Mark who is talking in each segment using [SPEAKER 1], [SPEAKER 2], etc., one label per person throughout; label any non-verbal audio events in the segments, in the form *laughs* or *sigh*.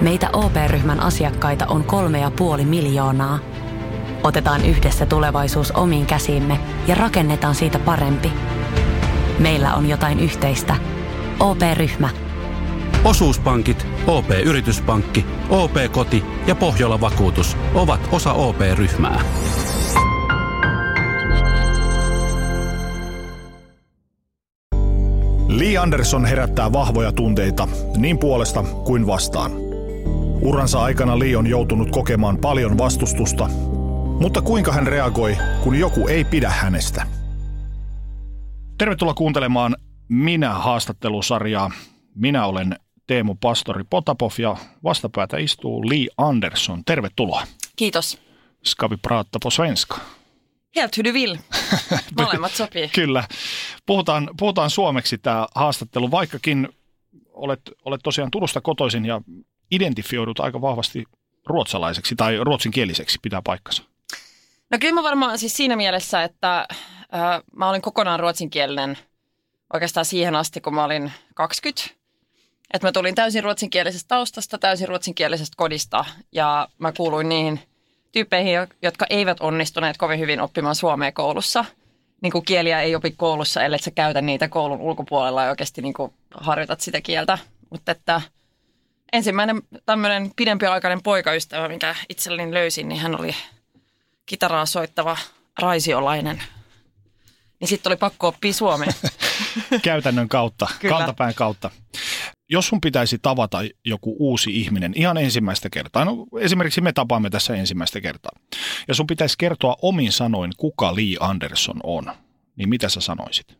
[SPEAKER 1] Meitä OP-ryhmän asiakkaita on kolme ja puoli miljoonaa. Otetaan yhdessä tulevaisuus omiin käsiimme ja rakennetaan siitä parempi. Meillä on jotain yhteistä. OP-ryhmä.
[SPEAKER 2] Osuuspankit, OP-yrityspankki, OP-koti ja Pohjola Vakuutus ovat osa OP-ryhmää.
[SPEAKER 3] Lee Anderson herättää vahvoja tunteita niin puolesta kuin vastaan. Uransa aikana Lee on joutunut kokemaan paljon vastustusta, mutta kuinka hän reagoi, kun joku ei pidä hänestä? Tervetuloa kuuntelemaan Minä haastattelusarjaa. Minä olen Teemu Pastori Potapov ja vastapäätä istuu Lee Anderson. Tervetuloa.
[SPEAKER 4] Kiitos.
[SPEAKER 3] Ska vi prata på svenska?
[SPEAKER 4] Helt hur du vill. Molemmat sopii.
[SPEAKER 3] Kyllä. Puhutaan, puhutaan suomeksi tämä haastattelu, vaikkakin olet, olet tosiaan Turusta kotoisin ja identifioidut aika vahvasti ruotsalaiseksi tai ruotsinkieliseksi pitää paikkansa.
[SPEAKER 4] No kyllä mä varmaan siis siinä mielessä, että äh, mä olin kokonaan ruotsinkielinen oikeastaan siihen asti, kun mä olin 20. Että mä tulin täysin ruotsinkielisestä taustasta, täysin ruotsinkielisestä kodista ja mä kuuluin niihin tyyppeihin, jotka eivät onnistuneet kovin hyvin oppimaan suomea koulussa. Niin kuin kieliä ei opi koulussa, ellei sä käytä niitä koulun ulkopuolella ja oikeasti niin kuin harjoitat sitä kieltä. Mutta että ensimmäinen tämmöinen pidempiaikainen poikaystävä, mikä itselleni löysin, niin hän oli kitaraa soittava raisiolainen. Niin sitten oli pakko oppia suomea. *laughs*
[SPEAKER 3] Käytännön kautta, *laughs*
[SPEAKER 4] Kyllä.
[SPEAKER 3] kantapään kautta. Jos sun pitäisi tavata joku uusi ihminen ihan ensimmäistä kertaa, no esimerkiksi me tapaamme tässä ensimmäistä kertaa, ja sun pitäisi kertoa omin sanoin, kuka Lee Anderson on, niin mitä sä sanoisit?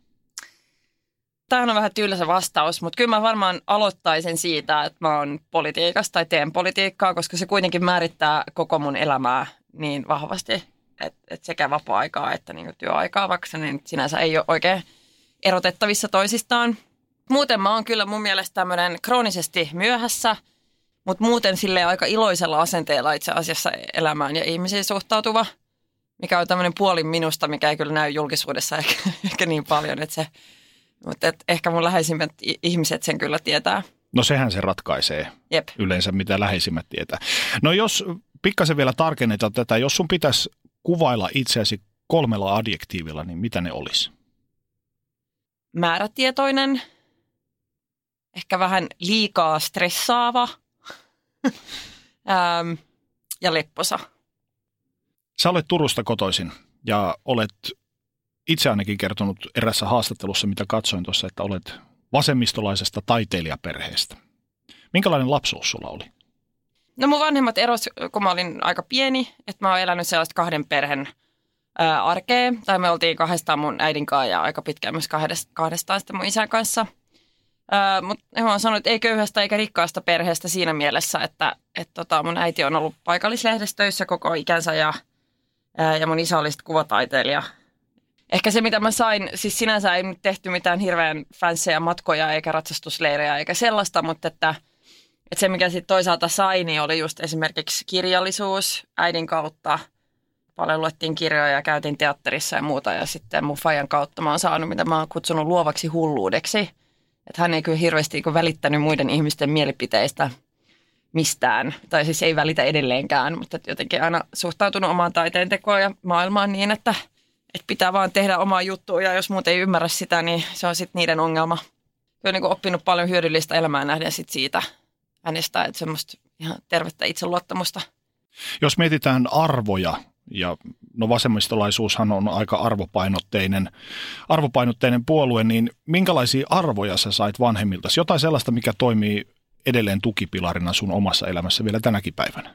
[SPEAKER 4] Tämähän on vähän tylsä vastaus, mutta kyllä mä varmaan aloittaisin siitä, että mä oon politiikasta tai teen politiikkaa, koska se kuitenkin määrittää koko mun elämää niin vahvasti, että et sekä vapaa-aikaa että niinku työaikaa, vaikka se niin sinänsä ei ole oikein erotettavissa toisistaan. Muuten mä oon kyllä mun mielestä tämmöinen kroonisesti myöhässä, mutta muuten sille aika iloisella asenteella itse asiassa elämään ja ihmisiin suhtautuva, mikä on tämmöinen puoli minusta, mikä ei kyllä näy julkisuudessa ehkä, *laughs* ehkä niin paljon, että se, mutta ehkä mun läheisimmät ihmiset sen kyllä tietää.
[SPEAKER 3] No sehän se ratkaisee
[SPEAKER 4] Jep.
[SPEAKER 3] yleensä, mitä läheisimmät tietää. No jos pikkasen vielä tarkennetaan tätä, jos sun pitäisi kuvailla itseäsi kolmella adjektiivilla, niin mitä ne olisi?
[SPEAKER 4] Määrätietoinen, ehkä vähän liikaa stressaava *laughs* ja lepposa.
[SPEAKER 3] Sä olet Turusta kotoisin ja olet itse ainakin kertonut erässä haastattelussa, mitä katsoin tuossa, että olet vasemmistolaisesta taiteilijaperheestä. Minkälainen lapsuus sulla oli?
[SPEAKER 4] No mun vanhemmat eros, kun mä olin aika pieni, että mä oon elänyt sellaista kahden perheen arkea. Tai me oltiin kahdestaan mun äidin kanssa ja aika pitkään myös kahdest, kahdestaan sitten mun isän kanssa. Mutta mä oon sanonut, että ei köyhästä eikä rikkaasta perheestä siinä mielessä, että et tota, mun äiti on ollut paikallislehdessä töissä koko ikänsä ja, ja mun isä oli sitten kuvataiteilija. Ehkä se, mitä mä sain, siis sinänsä ei tehty mitään hirveän fanseja matkoja eikä ratsastusleirejä eikä sellaista, mutta että – et se, mikä sitten toisaalta sai, niin oli just esimerkiksi kirjallisuus äidin kautta. Paljon luettiin kirjoja ja käytiin teatterissa ja muuta. Ja sitten mun fajan kautta mä oon saanut, mitä mä oon kutsunut luovaksi hulluudeksi. Että hän ei kyllä hirveästi niinku välittänyt muiden ihmisten mielipiteistä mistään. Tai siis ei välitä edelleenkään, mutta jotenkin aina suhtautunut omaan taiteen tekoon ja maailmaan niin, että, että pitää vaan tehdä omaa juttua. Ja jos muut ei ymmärrä sitä, niin se on sitten niiden ongelma. Kyllä niin oppinut paljon hyödyllistä elämää nähden sit siitä – hänestä, että semmoista ihan tervettä itseluottamusta.
[SPEAKER 3] Jos mietitään arvoja, ja no vasemmistolaisuushan on aika arvopainotteinen, arvopainotteinen puolue, niin minkälaisia arvoja sä sait vanhemmilta? Jotain sellaista, mikä toimii edelleen tukipilarina sun omassa elämässä vielä tänäkin päivänä?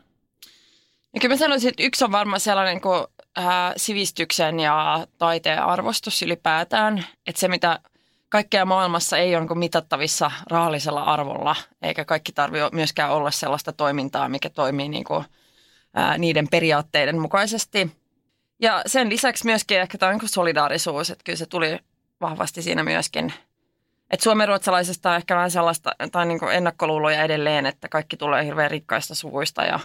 [SPEAKER 4] Ja kyllä mä sanoisin, että yksi on varmaan sellainen kuin äh, sivistyksen ja taiteen arvostus ylipäätään. Että se, mitä kaikkea maailmassa ei ole niin mitattavissa rahallisella arvolla, eikä kaikki tarvitse myöskään olla sellaista toimintaa, mikä toimii niin kuin, ää, niiden periaatteiden mukaisesti. Ja sen lisäksi myöskin ehkä tämä niin solidaarisuus, että kyllä se tuli vahvasti siinä myöskin. Että suomenruotsalaisesta on ehkä vähän sellaista, tai niin ennakkoluuloja edelleen, että kaikki tulee hirveän rikkaista suvuista ja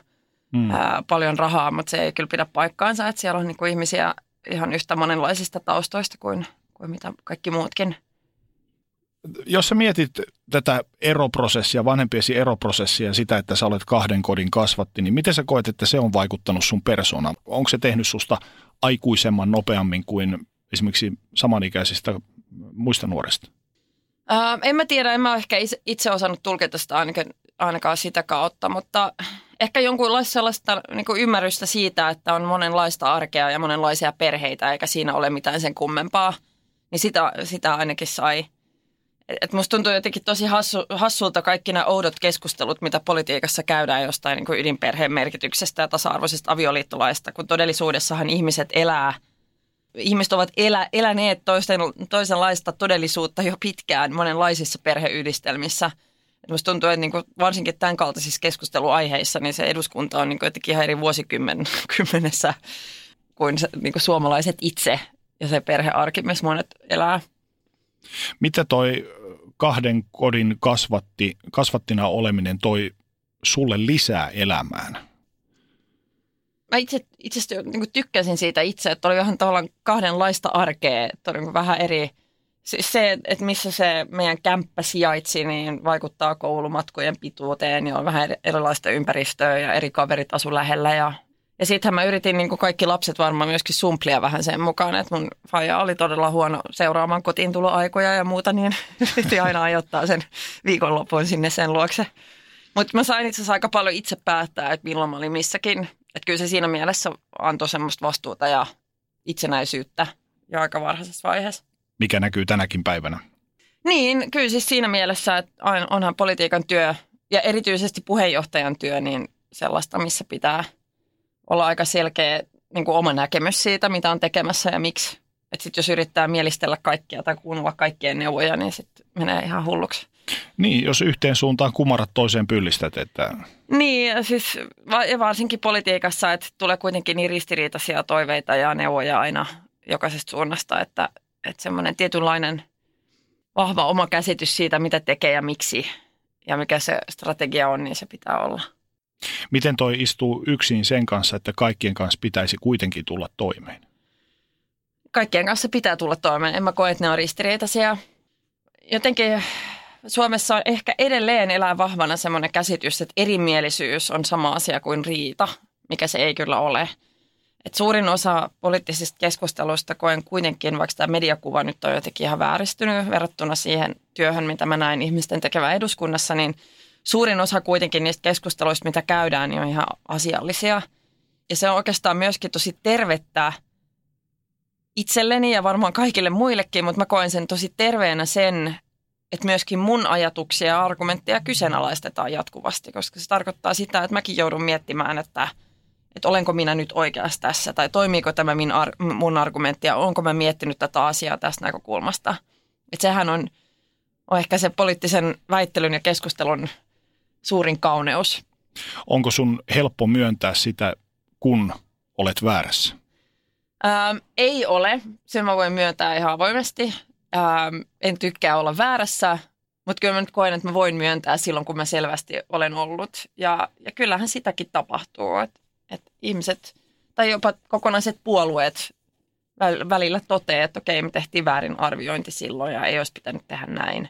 [SPEAKER 4] mm. ää, paljon rahaa, mutta se ei kyllä pidä paikkaansa, että siellä on niin kuin ihmisiä ihan yhtä monenlaisista taustoista kuin, kuin mitä kaikki muutkin –
[SPEAKER 3] jos sä mietit tätä eroprosessia, vanhempiesi eroprosessia ja sitä, että sä olet kahden kodin kasvatti, niin miten sä koet, että se on vaikuttanut sun persoonaan? Onko se tehnyt susta aikuisemman nopeammin kuin esimerkiksi samanikäisistä muista nuorista?
[SPEAKER 4] Ää, en mä tiedä, en mä ehkä itse osannut tulkita sitä ainakaan, ainakaan sitä kautta, mutta ehkä jonkunlaista sellaista niin ymmärrystä siitä, että on monenlaista arkea ja monenlaisia perheitä, eikä siinä ole mitään sen kummempaa, niin sitä, sitä ainakin sai. Et musta tuntuu jotenkin tosi hassu, hassulta kaikki nämä oudot keskustelut, mitä politiikassa käydään jostain niin kuin ydinperheen merkityksestä ja tasa-arvoisesta avioliittolaista, kun todellisuudessahan ihmiset elää – ihmiset ovat elä, eläneet toisten, toisenlaista todellisuutta jo pitkään monenlaisissa perheyhdistelmissä. Minusta tuntuu, että niin kuin varsinkin tämän kaltaisissa keskusteluaiheissa niin se eduskunta on niin kuin jotenkin ihan eri vuosikymmenessä *laughs* kuin, se, niin kuin suomalaiset itse ja se perhearki, missä monet elää.
[SPEAKER 3] Mitä toi kahden kodin kasvatti, kasvattina oleminen toi sulle lisää elämään?
[SPEAKER 4] mä itse, itse niin tykkäsin siitä itse, että oli vähän tavallaan kahdenlaista arkea, että oli vähän eri, se, että missä se meidän kämppä sijaitsi, niin vaikuttaa koulumatkojen pituuteen ja on vähän erilaista ympäristöä ja eri kaverit asu lähellä ja ja sittenhän mä yritin niin kuin kaikki lapset varmaan myöskin sumplia vähän sen mukaan, että mun faija oli todella huono seuraamaan kotiintuloaikoja ja muuta, niin *laughs* yritin aina ajoittaa sen viikonloppuun sinne sen luokse. Mutta mä sain itse asiassa aika paljon itse päättää, että milloin mä olin missäkin että kyllä se siinä mielessä antoi semmoista vastuuta ja itsenäisyyttä jo aika varhaisessa vaiheessa.
[SPEAKER 3] Mikä näkyy tänäkin päivänä?
[SPEAKER 4] Niin, kyllä siis siinä mielessä, että onhan politiikan työ ja erityisesti puheenjohtajan työ niin sellaista, missä pitää olla aika selkeä niin kuin oma näkemys siitä, mitä on tekemässä ja miksi. Että sitten jos yrittää mielistellä kaikkia tai kuunnella kaikkien neuvoja, niin sitten menee ihan hulluksi.
[SPEAKER 3] Niin, jos yhteen suuntaan kumarat toiseen pyllistät. Että...
[SPEAKER 4] Niin, siis varsinkin politiikassa, että tulee kuitenkin niin ristiriitaisia toiveita ja neuvoja aina jokaisesta suunnasta, että, että semmoinen tietynlainen vahva oma käsitys siitä, mitä tekee ja miksi ja mikä se strategia on, niin se pitää olla.
[SPEAKER 3] Miten toi istuu yksin sen kanssa, että kaikkien kanssa pitäisi kuitenkin tulla toimeen?
[SPEAKER 4] Kaikkien kanssa pitää tulla toimeen. En mä koe, että ne on ristiriitaisia. Jotenkin Suomessa on ehkä edelleen elää vahvana semmoinen käsitys, että erimielisyys on sama asia kuin riita, mikä se ei kyllä ole. Et suurin osa poliittisista keskusteluista koen kuitenkin, vaikka tämä mediakuva nyt on jotenkin ihan vääristynyt verrattuna siihen työhön, mitä mä näin ihmisten tekevää eduskunnassa, niin suurin osa kuitenkin niistä keskusteluista, mitä käydään, niin on ihan asiallisia. Ja se on oikeastaan myöskin tosi tervettä itselleni ja varmaan kaikille muillekin, mutta mä koen sen tosi terveenä sen, että myöskin mun ajatuksia ja argumentteja kyseenalaistetaan jatkuvasti, koska se tarkoittaa sitä, että mäkin joudun miettimään, että, että olenko minä nyt oikeassa tässä, tai toimiiko tämä min ar- mun argumentti, ja onko mä miettinyt tätä asiaa tästä näkökulmasta. Että sehän on, on ehkä se poliittisen väittelyn ja keskustelun suurin kauneus.
[SPEAKER 3] Onko sun helppo myöntää sitä, kun olet väärässä?
[SPEAKER 4] Ähm, ei ole. Sen mä voin myöntää ihan avoimesti. Ähm, en tykkää olla väärässä, mutta kyllä mä nyt koen, että mä voin myöntää silloin, kun mä selvästi olen ollut. Ja, ja kyllähän sitäkin tapahtuu, että et ihmiset tai jopa kokonaiset puolueet välillä toteaa, että okei, me tehtiin väärin arviointi silloin ja ei olisi pitänyt tehdä näin.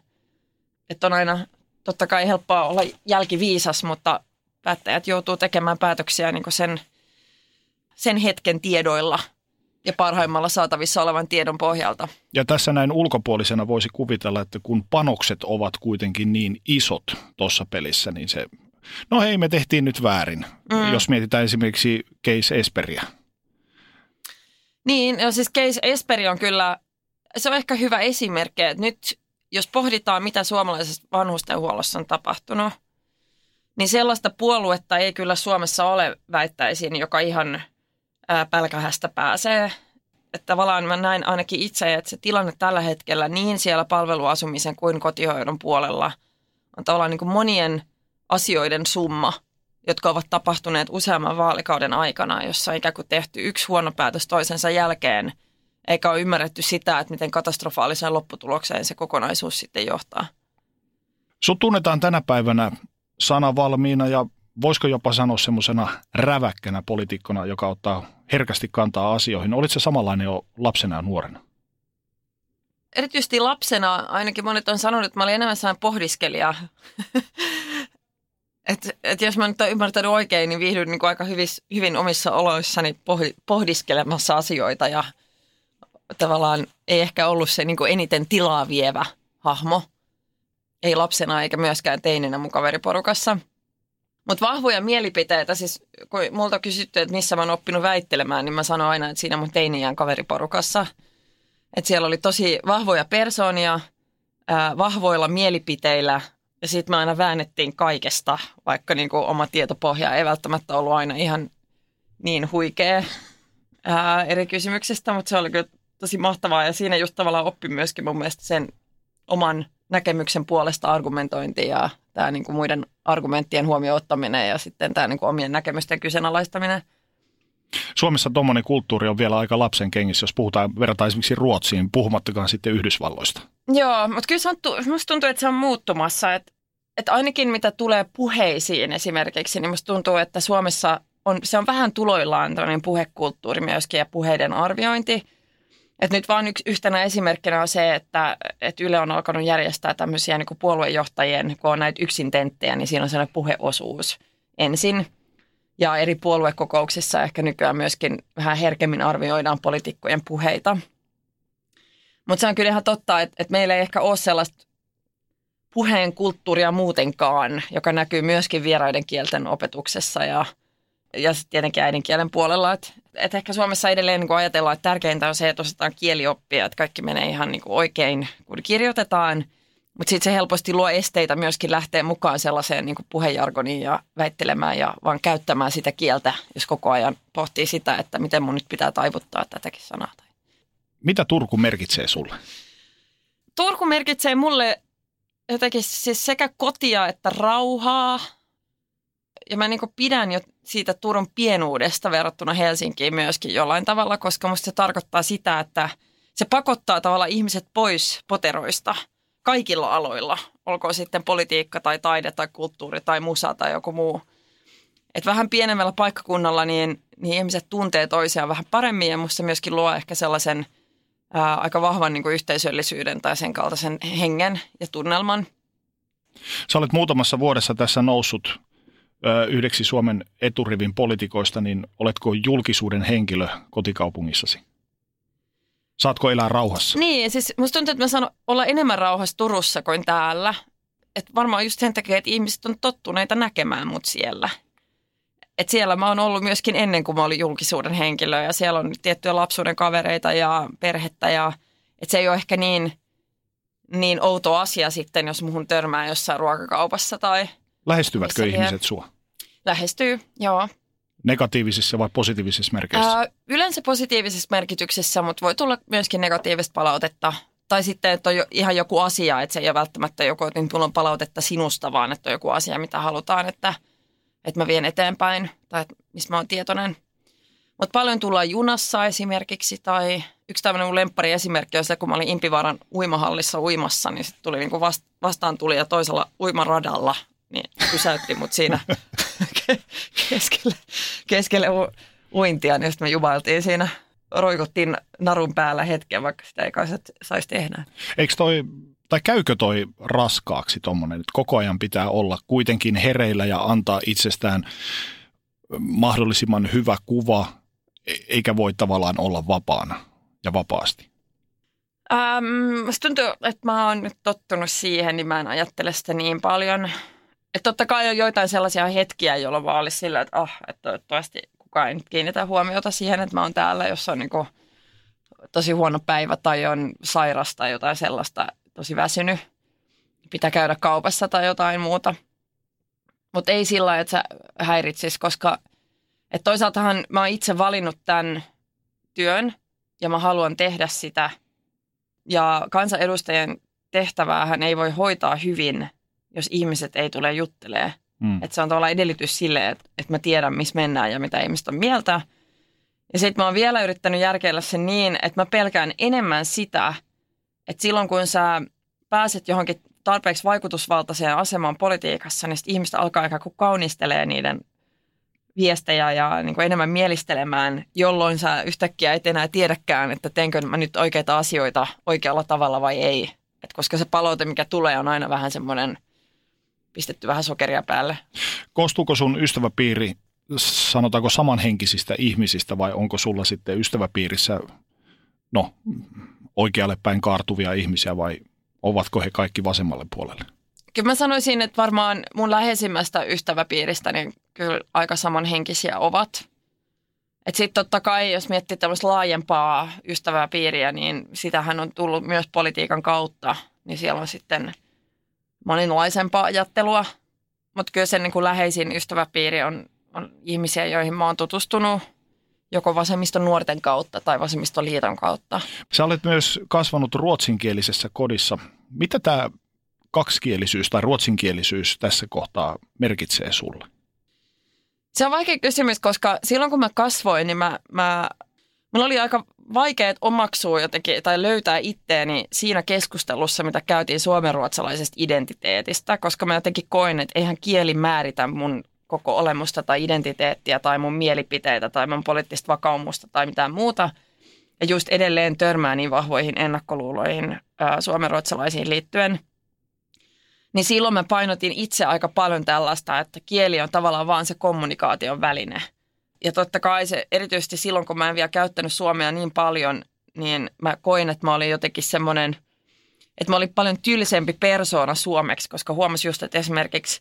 [SPEAKER 4] Että on aina totta kai helppoa olla jälkiviisas, mutta päättäjät joutuu tekemään päätöksiä niin sen, sen hetken tiedoilla – ja parhaimmalla saatavissa olevan tiedon pohjalta.
[SPEAKER 3] Ja tässä näin ulkopuolisena voisi kuvitella, että kun panokset ovat kuitenkin niin isot tuossa pelissä, niin se, no hei me tehtiin nyt väärin, mm. jos mietitään esimerkiksi Case Esperiä.
[SPEAKER 4] Niin, no siis Case Esperi on kyllä, se on ehkä hyvä esimerkki, että nyt jos pohditaan, mitä suomalaisessa vanhustenhuollossa on tapahtunut, niin sellaista puoluetta ei kyllä Suomessa ole, väittäisin, joka ihan – pälkähästä pääsee. Että tavallaan mä näin ainakin itse, että se tilanne tällä hetkellä niin siellä palveluasumisen kuin kotihoidon puolella on tavallaan niin kuin monien asioiden summa, jotka ovat tapahtuneet useamman vaalikauden aikana, jossa on ikään kuin tehty yksi huono päätös toisensa jälkeen, eikä ole ymmärretty sitä, että miten katastrofaaliseen lopputulokseen se kokonaisuus sitten johtaa.
[SPEAKER 3] Sut tunnetaan tänä päivänä sanavalmiina ja voisiko jopa sanoa semmoisena räväkkänä poliitikkona, joka ottaa herkästi kantaa asioihin. Olitko se samanlainen jo lapsena ja nuorena?
[SPEAKER 4] erityisesti lapsena ainakin monet on sanonut, että mä olin enemmän sellainen pohdiskelija. *laughs* että et jos mä nyt olen ymmärtänyt oikein, niin viihdyin niin aika hyvis, hyvin omissa oloissani pohdiskelemassa asioita ja tavallaan ei ehkä ollut se niin eniten tilaa vievä hahmo. Ei lapsena eikä myöskään teininä mun kaveriporukassa. Mutta vahvoja mielipiteitä, siis kun multa kysytty, että missä mä oon oppinut väittelemään, niin mä sanon aina, että siinä mun teiniän kaveriporukassa. Että siellä oli tosi vahvoja persoonia, vahvoilla mielipiteillä ja sitten me aina väännettiin kaikesta, vaikka niin kuin oma tietopohja ei välttämättä ollut aina ihan niin huikea ää, eri kysymyksistä, mutta se oli kyllä tosi mahtavaa ja siinä just tavallaan oppi myöskin mun mielestä sen oman näkemyksen puolesta argumentointi ja tämä niin kuin muiden argumenttien huomioon ottaminen ja sitten tämä niin kuin omien näkemysten kyseenalaistaminen.
[SPEAKER 3] Suomessa tuommoinen kulttuuri on vielä aika lapsen kengissä, jos puhutaan, verrataan esimerkiksi Ruotsiin, puhumattakaan sitten Yhdysvalloista.
[SPEAKER 4] Joo, mutta kyllä se on, musta tuntuu, että se on muuttumassa, että, että ainakin mitä tulee puheisiin esimerkiksi, niin musta tuntuu, että Suomessa on, se on vähän tuloillaan tämmöinen puhekulttuuri myöskin ja puheiden arviointi – et nyt vaan yksi, yhtenä esimerkkinä on se, että, että Yle on alkanut järjestää tämmöisiä niin kuin puoluejohtajien, kun on näitä yksintenttejä, niin siinä on sellainen puheosuus ensin. Ja eri puoluekokouksissa ehkä nykyään myöskin vähän herkemmin arvioidaan poliitikkojen puheita. Mutta se on kyllä ihan totta, että, että meillä ei ehkä ole sellaista puheen kulttuuria muutenkaan, joka näkyy myöskin vieraiden kielten opetuksessa ja – ja sitten tietenkin äidinkielen puolella. Että et ehkä Suomessa edelleen niin ajatellaan, että tärkeintä on se, että osataan kielioppia, että kaikki menee ihan niin oikein, kun kirjoitetaan. Mutta sitten se helposti luo esteitä myöskin lähteä mukaan sellaiseen niin puhejargoniin ja väittelemään ja vaan käyttämään sitä kieltä, jos koko ajan pohtii sitä, että miten mun nyt pitää taivuttaa tätäkin sanaa.
[SPEAKER 3] Mitä Turku merkitsee sulle?
[SPEAKER 4] Turku merkitsee mulle jotenkin siis sekä kotia että rauhaa – ja mä niin pidän jo siitä Turun pienuudesta verrattuna Helsinkiin myöskin jollain tavalla, koska musta se tarkoittaa sitä, että se pakottaa tavallaan ihmiset pois poteroista kaikilla aloilla, olkoon sitten politiikka tai taide tai kulttuuri tai musa tai joku muu. Et vähän pienemmällä paikkakunnalla niin, niin ihmiset tuntee toisiaan vähän paremmin ja musta myöskin luo ehkä sellaisen ää, aika vahvan niin yhteisöllisyyden tai sen kaltaisen hengen ja tunnelman.
[SPEAKER 3] Sä olet muutamassa vuodessa tässä noussut yhdeksi Suomen eturivin politikoista, niin oletko julkisuuden henkilö kotikaupungissasi? Saatko elää rauhassa?
[SPEAKER 4] Niin, siis musta tuntuu, että mä saan olla enemmän rauhassa Turussa kuin täällä. Et varmaan just sen takia, että ihmiset on tottuneita näkemään mut siellä. Et siellä mä oon ollut myöskin ennen kuin mä olin julkisuuden henkilö ja siellä on tiettyjä lapsuuden kavereita ja perhettä ja et se ei ole ehkä niin, niin outo asia sitten, jos muhun törmää jossain ruokakaupassa tai –
[SPEAKER 3] Lähestyvätkö ihmiset sua?
[SPEAKER 4] Lähestyy, joo.
[SPEAKER 3] Negatiivisissa vai positiivisissa merkeissä? Ää,
[SPEAKER 4] yleensä positiivisessa merkityksessä, mutta voi tulla myöskin negatiivista palautetta. Tai sitten, että on jo, ihan joku asia, että se ei ole välttämättä joku, että on palautetta sinusta, vaan että on joku asia, mitä halutaan, että, että mä vien eteenpäin tai että missä mä oon tietoinen. Mutta paljon tullaan junassa esimerkiksi tai yksi tämmöinen mun lemppari esimerkki on se, kun mä olin Impivaaran uimahallissa uimassa, niin sitten tuli niinku vastaan tuli ja toisella uimaradalla niin pysäytti mut siinä *laughs* keskelle, keskelle uintia, niin sitten me jumailtiin siinä, roikuttiin narun päällä hetken, vaikka sitä ei kai saisi tehdä.
[SPEAKER 3] Eikö toi, tai käykö toi raskaaksi tuommoinen, että koko ajan pitää olla kuitenkin hereillä ja antaa itsestään mahdollisimman hyvä kuva, e-, eikä voi tavallaan olla vapaana ja vapaasti?
[SPEAKER 4] Ähm, tuntuu, että mä oon nyt tottunut siihen, niin mä en ajattele sitä niin paljon. Että totta kai on joitain sellaisia hetkiä, jolloin vaan olisi sillä, että, oh, että toivottavasti kukaan ei nyt kiinnitä huomiota siihen, että mä oon täällä, jos on niin kuin tosi huono päivä tai on sairas tai jotain sellaista, tosi väsynyt. Pitää käydä kaupassa tai jotain muuta. Mutta ei sillä että sä häiritsis, koska että toisaaltahan mä oon itse valinnut tämän työn ja mä haluan tehdä sitä. Ja kansanedustajien tehtäväähän ei voi hoitaa hyvin – jos ihmiset ei tule juttelee. Mm. Että se on tavallaan edellytys sille, että, että mä tiedän, missä mennään ja mitä ihmiset on mieltä. Ja sitten mä oon vielä yrittänyt järkeillä sen niin, että mä pelkään enemmän sitä, että silloin kun sä pääset johonkin tarpeeksi vaikutusvaltaiseen asemaan politiikassa, niin ihmiset alkaa aika kuin kaunistelee niiden viestejä ja niin kuin enemmän mielistelemään, jolloin sä yhtäkkiä et enää tiedäkään, että teenkö mä nyt oikeita asioita oikealla tavalla vai ei. Et koska se palaute, mikä tulee, on aina vähän semmoinen pistetty vähän sokeria päälle.
[SPEAKER 3] Koostuuko sun ystäväpiiri, sanotaanko samanhenkisistä ihmisistä vai onko sulla sitten ystäväpiirissä, no oikealle päin kaartuvia ihmisiä vai ovatko he kaikki vasemmalle puolelle?
[SPEAKER 4] Kyllä mä sanoisin, että varmaan mun läheisimmästä ystäväpiiristä niin kyllä aika samanhenkisiä ovat. Sitten totta kai, jos miettii tämmöistä laajempaa ystäväpiiriä, niin sitähän on tullut myös politiikan kautta. Niin siellä on sitten monenlaisempaa ajattelua. Mutta kyllä se niin läheisin ystäväpiiri on, on ihmisiä, joihin mä oon tutustunut joko vasemmiston nuorten kautta tai vasemmiston liiton kautta.
[SPEAKER 3] Sä olet myös kasvanut ruotsinkielisessä kodissa. Mitä tämä kaksikielisyys tai ruotsinkielisyys tässä kohtaa merkitsee sulle?
[SPEAKER 4] Se on vaikea kysymys, koska silloin kun mä kasvoin, niin mä, mä, mulla oli aika vaikea omaksua jotenkin tai löytää itteeni siinä keskustelussa, mitä käytiin suomenruotsalaisesta identiteetistä, koska mä jotenkin koin, että eihän kieli määritä mun koko olemusta tai identiteettiä tai mun mielipiteitä tai mun poliittista vakaumusta tai mitään muuta. Ja just edelleen törmää niin vahvoihin ennakkoluuloihin ää, suomenruotsalaisiin liittyen – niin silloin mä painotin itse aika paljon tällaista, että kieli on tavallaan vaan se kommunikaation väline. Ja totta kai se, erityisesti silloin, kun mä en vielä käyttänyt suomea niin paljon, niin mä koin, että mä olin jotenkin semmoinen, että mä olin paljon tylsempi persoona suomeksi, koska huomasin just, että esimerkiksi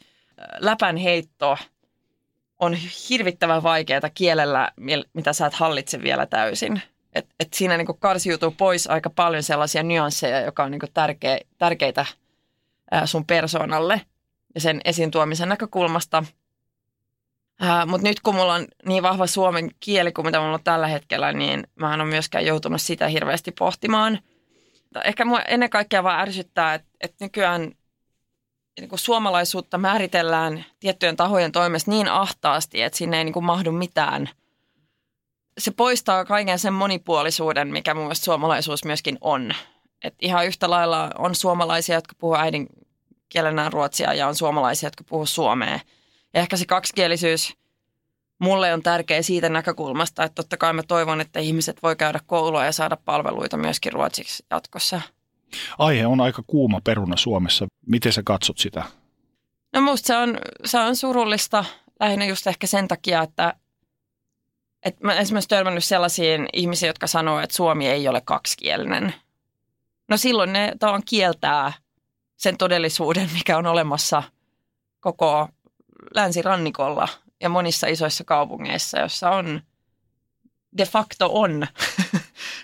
[SPEAKER 4] läpän heitto on hirvittävän vaikeaa kielellä, mitä sä et hallitse vielä täysin. Et, et siinä niin karsiutuu pois aika paljon sellaisia nyansseja, joka on niin tärkeä, tärkeitä – sun persoonalle ja sen esiin tuomisen näkökulmasta. Mutta nyt kun mulla on niin vahva suomen kieli kuin mitä mulla on tällä hetkellä, niin mä en ole myöskään joutunut sitä hirveästi pohtimaan. Ehkä mua ennen kaikkea vaan ärsyttää, että, että nykyään niin kuin suomalaisuutta määritellään tiettyjen tahojen toimesta niin ahtaasti, että sinne ei niin kuin mahdu mitään. Se poistaa kaiken sen monipuolisuuden, mikä mun mielestä suomalaisuus myöskin on. Et ihan yhtä lailla on suomalaisia, jotka puhuu äidinkielenään ruotsia ja on suomalaisia, jotka puhuu suomea. Ja ehkä se kaksikielisyys mulle on tärkeä siitä näkökulmasta, että totta kai mä toivon, että ihmiset voi käydä koulua ja saada palveluita myöskin ruotsiksi jatkossa.
[SPEAKER 3] Aihe on aika kuuma peruna Suomessa. Miten sä katsot sitä?
[SPEAKER 4] No musta se on, se on surullista lähinnä just ehkä sen takia, että, että mä esimerkiksi törmännyt sellaisiin ihmisiin, jotka sanoo, että Suomi ei ole kaksikielinen – No silloin ne tavallaan kieltää sen todellisuuden, mikä on olemassa koko länsirannikolla ja monissa isoissa kaupungeissa, jossa on de facto on *laughs*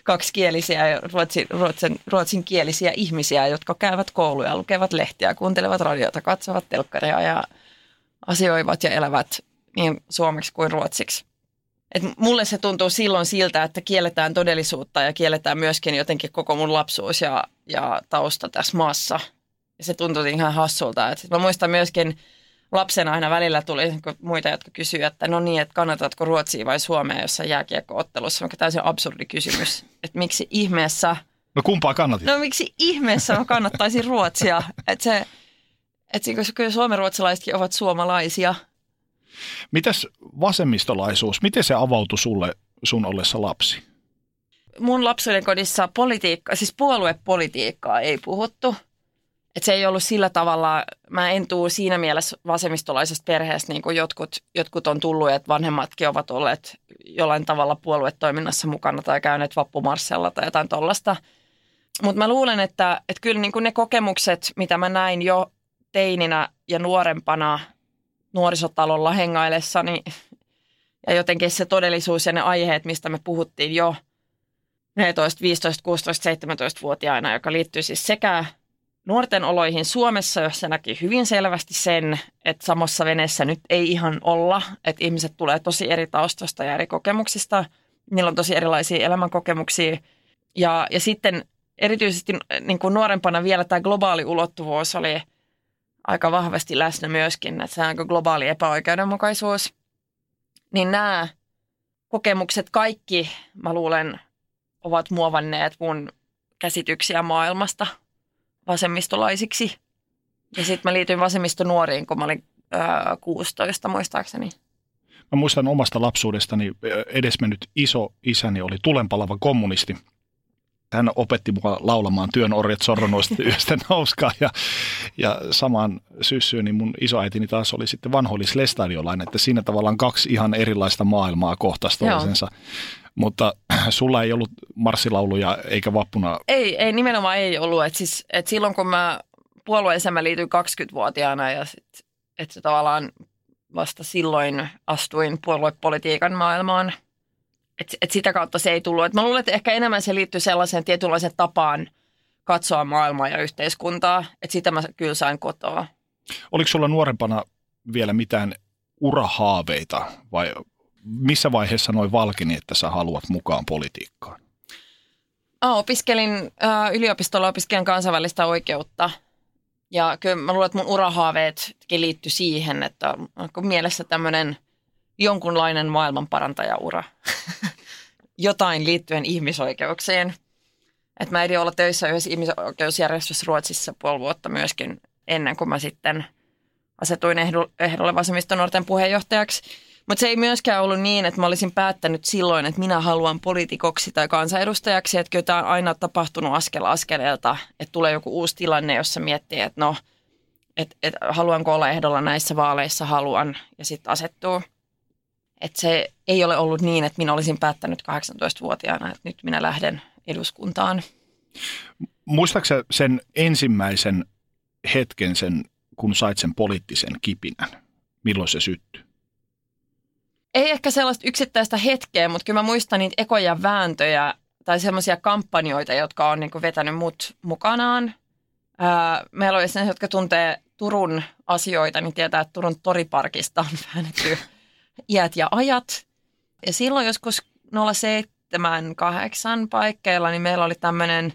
[SPEAKER 4] kaksikielisiä ruotsin, ruotsin, ruotsinkielisiä ihmisiä, jotka käyvät kouluja, lukevat lehtiä, kuuntelevat radiota, katsovat telkkaria ja asioivat ja elävät niin suomeksi kuin ruotsiksi. Et mulle se tuntuu silloin siltä, että kielletään todellisuutta ja kielletään myöskin jotenkin koko mun lapsuus ja, ja tausta tässä maassa. Ja se tuntui ihan hassulta. Et mä muistan myöskin lapsena aina välillä tuli muita, jotka kysyivät, että no niin, että kannatatko Ruotsia vai Suomea jossain jääkiekko-ottelussa. Mikä täysin absurdi kysymys. Että miksi ihmeessä...
[SPEAKER 3] No kumpaa kannatit?
[SPEAKER 4] No miksi ihmeessä mä kannattaisin Ruotsia? Että se, että kyllä suomenruotsalaisetkin ovat suomalaisia –
[SPEAKER 3] Mitäs vasemmistolaisuus, miten se avautui sulle sun ollessa lapsi?
[SPEAKER 4] Mun lapsuuden kodissa politiikka, siis puoluepolitiikkaa ei puhuttu. Et se ei ollut sillä tavalla, mä en tuu siinä mielessä vasemmistolaisesta perheestä, niin kuin jotkut, jotkut on tullut, että vanhemmatkin ovat olleet jollain tavalla puoluetoiminnassa mukana tai käyneet vappumarssella tai jotain tollasta. Mutta mä luulen, että, että kyllä niin kuin ne kokemukset, mitä mä näin jo teininä ja nuorempana nuorisotalolla hengaillessani ja jotenkin se todellisuus ja ne aiheet, mistä me puhuttiin jo 14, 15, 16, 17-vuotiaina, joka liittyy siis sekä nuorten oloihin Suomessa, jossa näki hyvin selvästi sen, että samassa veneessä nyt ei ihan olla, että ihmiset tulee tosi eri taustoista ja eri kokemuksista, niillä on tosi erilaisia elämänkokemuksia. Ja, ja sitten erityisesti niin kuin nuorempana vielä tämä globaali ulottuvuus oli – aika vahvasti läsnä myöskin, että se on globaali epäoikeudenmukaisuus. Niin nämä kokemukset kaikki, mä luulen, ovat muovanneet mun käsityksiä maailmasta vasemmistolaisiksi. Ja sitten mä liityin vasemmistonuoriin, kun mä olin ää, 16 muistaakseni.
[SPEAKER 3] Mä muistan omasta lapsuudestani edesmennyt iso isäni oli tulenpalava kommunisti. Hän opetti mua laulamaan työn orjat sorronoista *laughs* yöstä nouskaa ja, ja samaan syssyyn niin mun isoäitini taas oli sitten vanhoillis lestadiolainen, että siinä tavallaan kaksi ihan erilaista maailmaa kohtasi toisensa. Mutta sulla ei ollut marssilauluja eikä vappuna?
[SPEAKER 4] Ei, ei nimenomaan ei ollut. Et siis, et silloin kun mä puolueeseen mä liityin 20-vuotiaana ja sit, että tavallaan vasta silloin astuin puoluepolitiikan maailmaan. Et, et sitä kautta se ei tullut. Et mä luulen, että ehkä enemmän se liittyy sellaiseen tietynlaiseen tapaan katsoa maailmaa ja yhteiskuntaa. Että sitä mä kyllä sain kotoa.
[SPEAKER 3] Oliko sulla nuorempana vielä mitään urahaaveita vai missä vaiheessa noin valkeni, että sä haluat mukaan politiikkaan?
[SPEAKER 4] opiskelin yliopistolla opiskelen kansainvälistä oikeutta – ja kyllä mä luulen, että mun urahaaveet liittyy siihen, että onko mielessä tämmöinen jonkunlainen maailmanparantajaura. *laughs* Jotain liittyen ihmisoikeuksiin. Et mä edin olla töissä yhdessä ihmisoikeusjärjestössä Ruotsissa puoli vuotta myöskin ennen kuin mä sitten asetuin ehdolle vasemmiston nuorten puheenjohtajaksi. Mutta se ei myöskään ollut niin, että mä olisin päättänyt silloin, että minä haluan poliitikoksi tai kansanedustajaksi. Että kyllä tämä on aina tapahtunut askel askeleelta, että tulee joku uusi tilanne, jossa miettii, että no, että et, haluanko olla ehdolla näissä vaaleissa, haluan, ja sitten asettuu. Että se ei ole ollut niin, että minä olisin päättänyt 18-vuotiaana, että nyt minä lähden eduskuntaan.
[SPEAKER 3] Muistaaksä sen ensimmäisen hetken, sen, kun sait sen poliittisen kipinän? Milloin se syttyi?
[SPEAKER 4] Ei ehkä sellaista yksittäistä hetkeä, mutta kyllä mä muistan niitä ekoja vääntöjä tai semmoisia kampanjoita, jotka on niinku vetänyt mut mukanaan. Ää, meillä oli sellaisia, jotka tuntee Turun asioita, niin tietää, että Turun toriparkista on *laughs* väännetty iät ja ajat. Ja silloin joskus 078 paikkeilla, niin meillä oli tämmöinen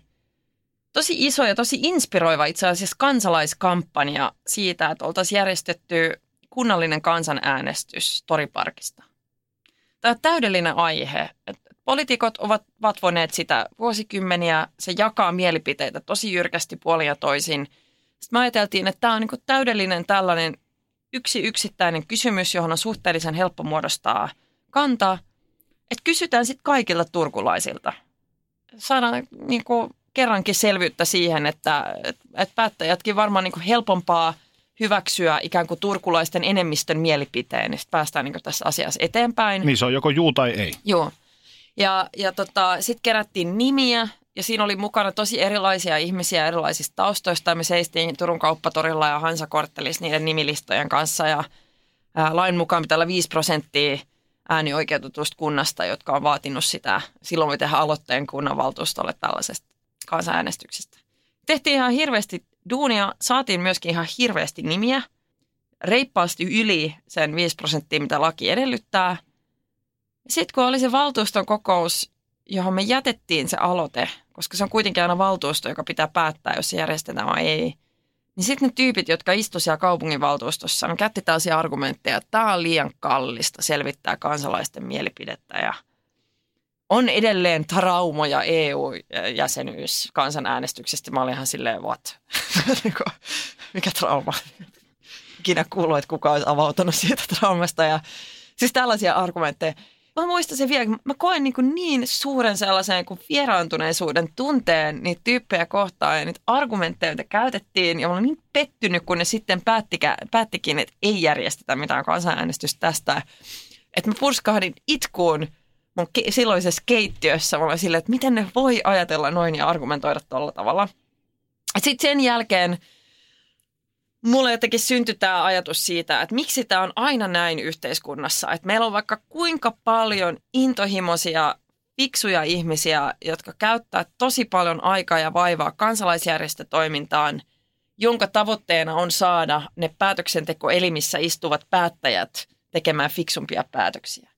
[SPEAKER 4] tosi iso ja tosi inspiroiva itse asiassa kansalaiskampanja siitä, että oltaisiin järjestetty kunnallinen kansanäänestys Toriparkista. Tämä on täydellinen aihe. Poliitikot ovat vatvoneet sitä vuosikymmeniä, se jakaa mielipiteitä tosi jyrkästi puolin ja toisin. Sitten me ajateltiin, että tämä on niin täydellinen tällainen yksi yksittäinen kysymys, johon on suhteellisen helppo muodostaa kantaa. Että kysytään sitten kaikilta turkulaisilta. Saadaan niin kerrankin selvyyttä siihen, että, että päättäjätkin varmaan niin helpompaa – hyväksyä ikään kuin turkulaisten enemmistön mielipiteen, niin sitten päästään niin tässä asiassa eteenpäin.
[SPEAKER 3] Niin se on joko juu tai ei.
[SPEAKER 4] Joo. Ja, ja tota, sitten kerättiin nimiä ja siinä oli mukana tosi erilaisia ihmisiä erilaisista taustoista. Me seistiin Turun kauppatorilla ja Hansakorttelissa niiden nimilistojen kanssa ja ää, lain mukaan pitää olla 5 prosenttia äänioikeutetusta kunnasta, jotka on vaatinut sitä. Silloin me tehdään aloitteen kunnanvaltuustolle tällaisesta kansanäänestyksestä. Tehtiin ihan hirveästi duunia saatiin myöskin ihan hirveästi nimiä, reippaasti yli sen 5 prosenttia, mitä laki edellyttää. Sitten kun oli se valtuuston kokous, johon me jätettiin se aloite, koska se on kuitenkin aina valtuusto, joka pitää päättää, jos se järjestetään vai ei, niin sitten ne tyypit, jotka istuivat siellä kaupunginvaltuustossa, ne käytti tällaisia argumentteja, että tämä on liian kallista selvittää kansalaisten mielipidettä ja – on edelleen traumoja EU-jäsenyys kansanäänestyksestä. Mä olin ihan silleen, what? *laughs* Niinku, mikä trauma? Ikinä kuuluu, että kuka olisi avautunut siitä traumasta. Ja, siis tällaisia argumentteja. Mä muistan sen vielä, mä koen niin, niin suuren sellaisen kuin vieraantuneisuuden tunteen niitä tyyppejä kohtaan ja niitä argumentteja, mitä käytettiin. Ja mä olin niin pettynyt, kun ne sitten päättikin, että ei järjestetä mitään kansanäänestystä tästä. Että mä purskahdin itkuun mun ke- silloisessa keittiössä mä olin silleen, että miten ne voi ajatella noin ja argumentoida tuolla tavalla. Sitten sen jälkeen mulle jotenkin syntyi tämä ajatus siitä, että miksi tämä on aina näin yhteiskunnassa. Että meillä on vaikka kuinka paljon intohimoisia, fiksuja ihmisiä, jotka käyttää tosi paljon aikaa ja vaivaa kansalaisjärjestötoimintaan, jonka tavoitteena on saada ne päätöksentekoelimissä istuvat päättäjät tekemään fiksumpia päätöksiä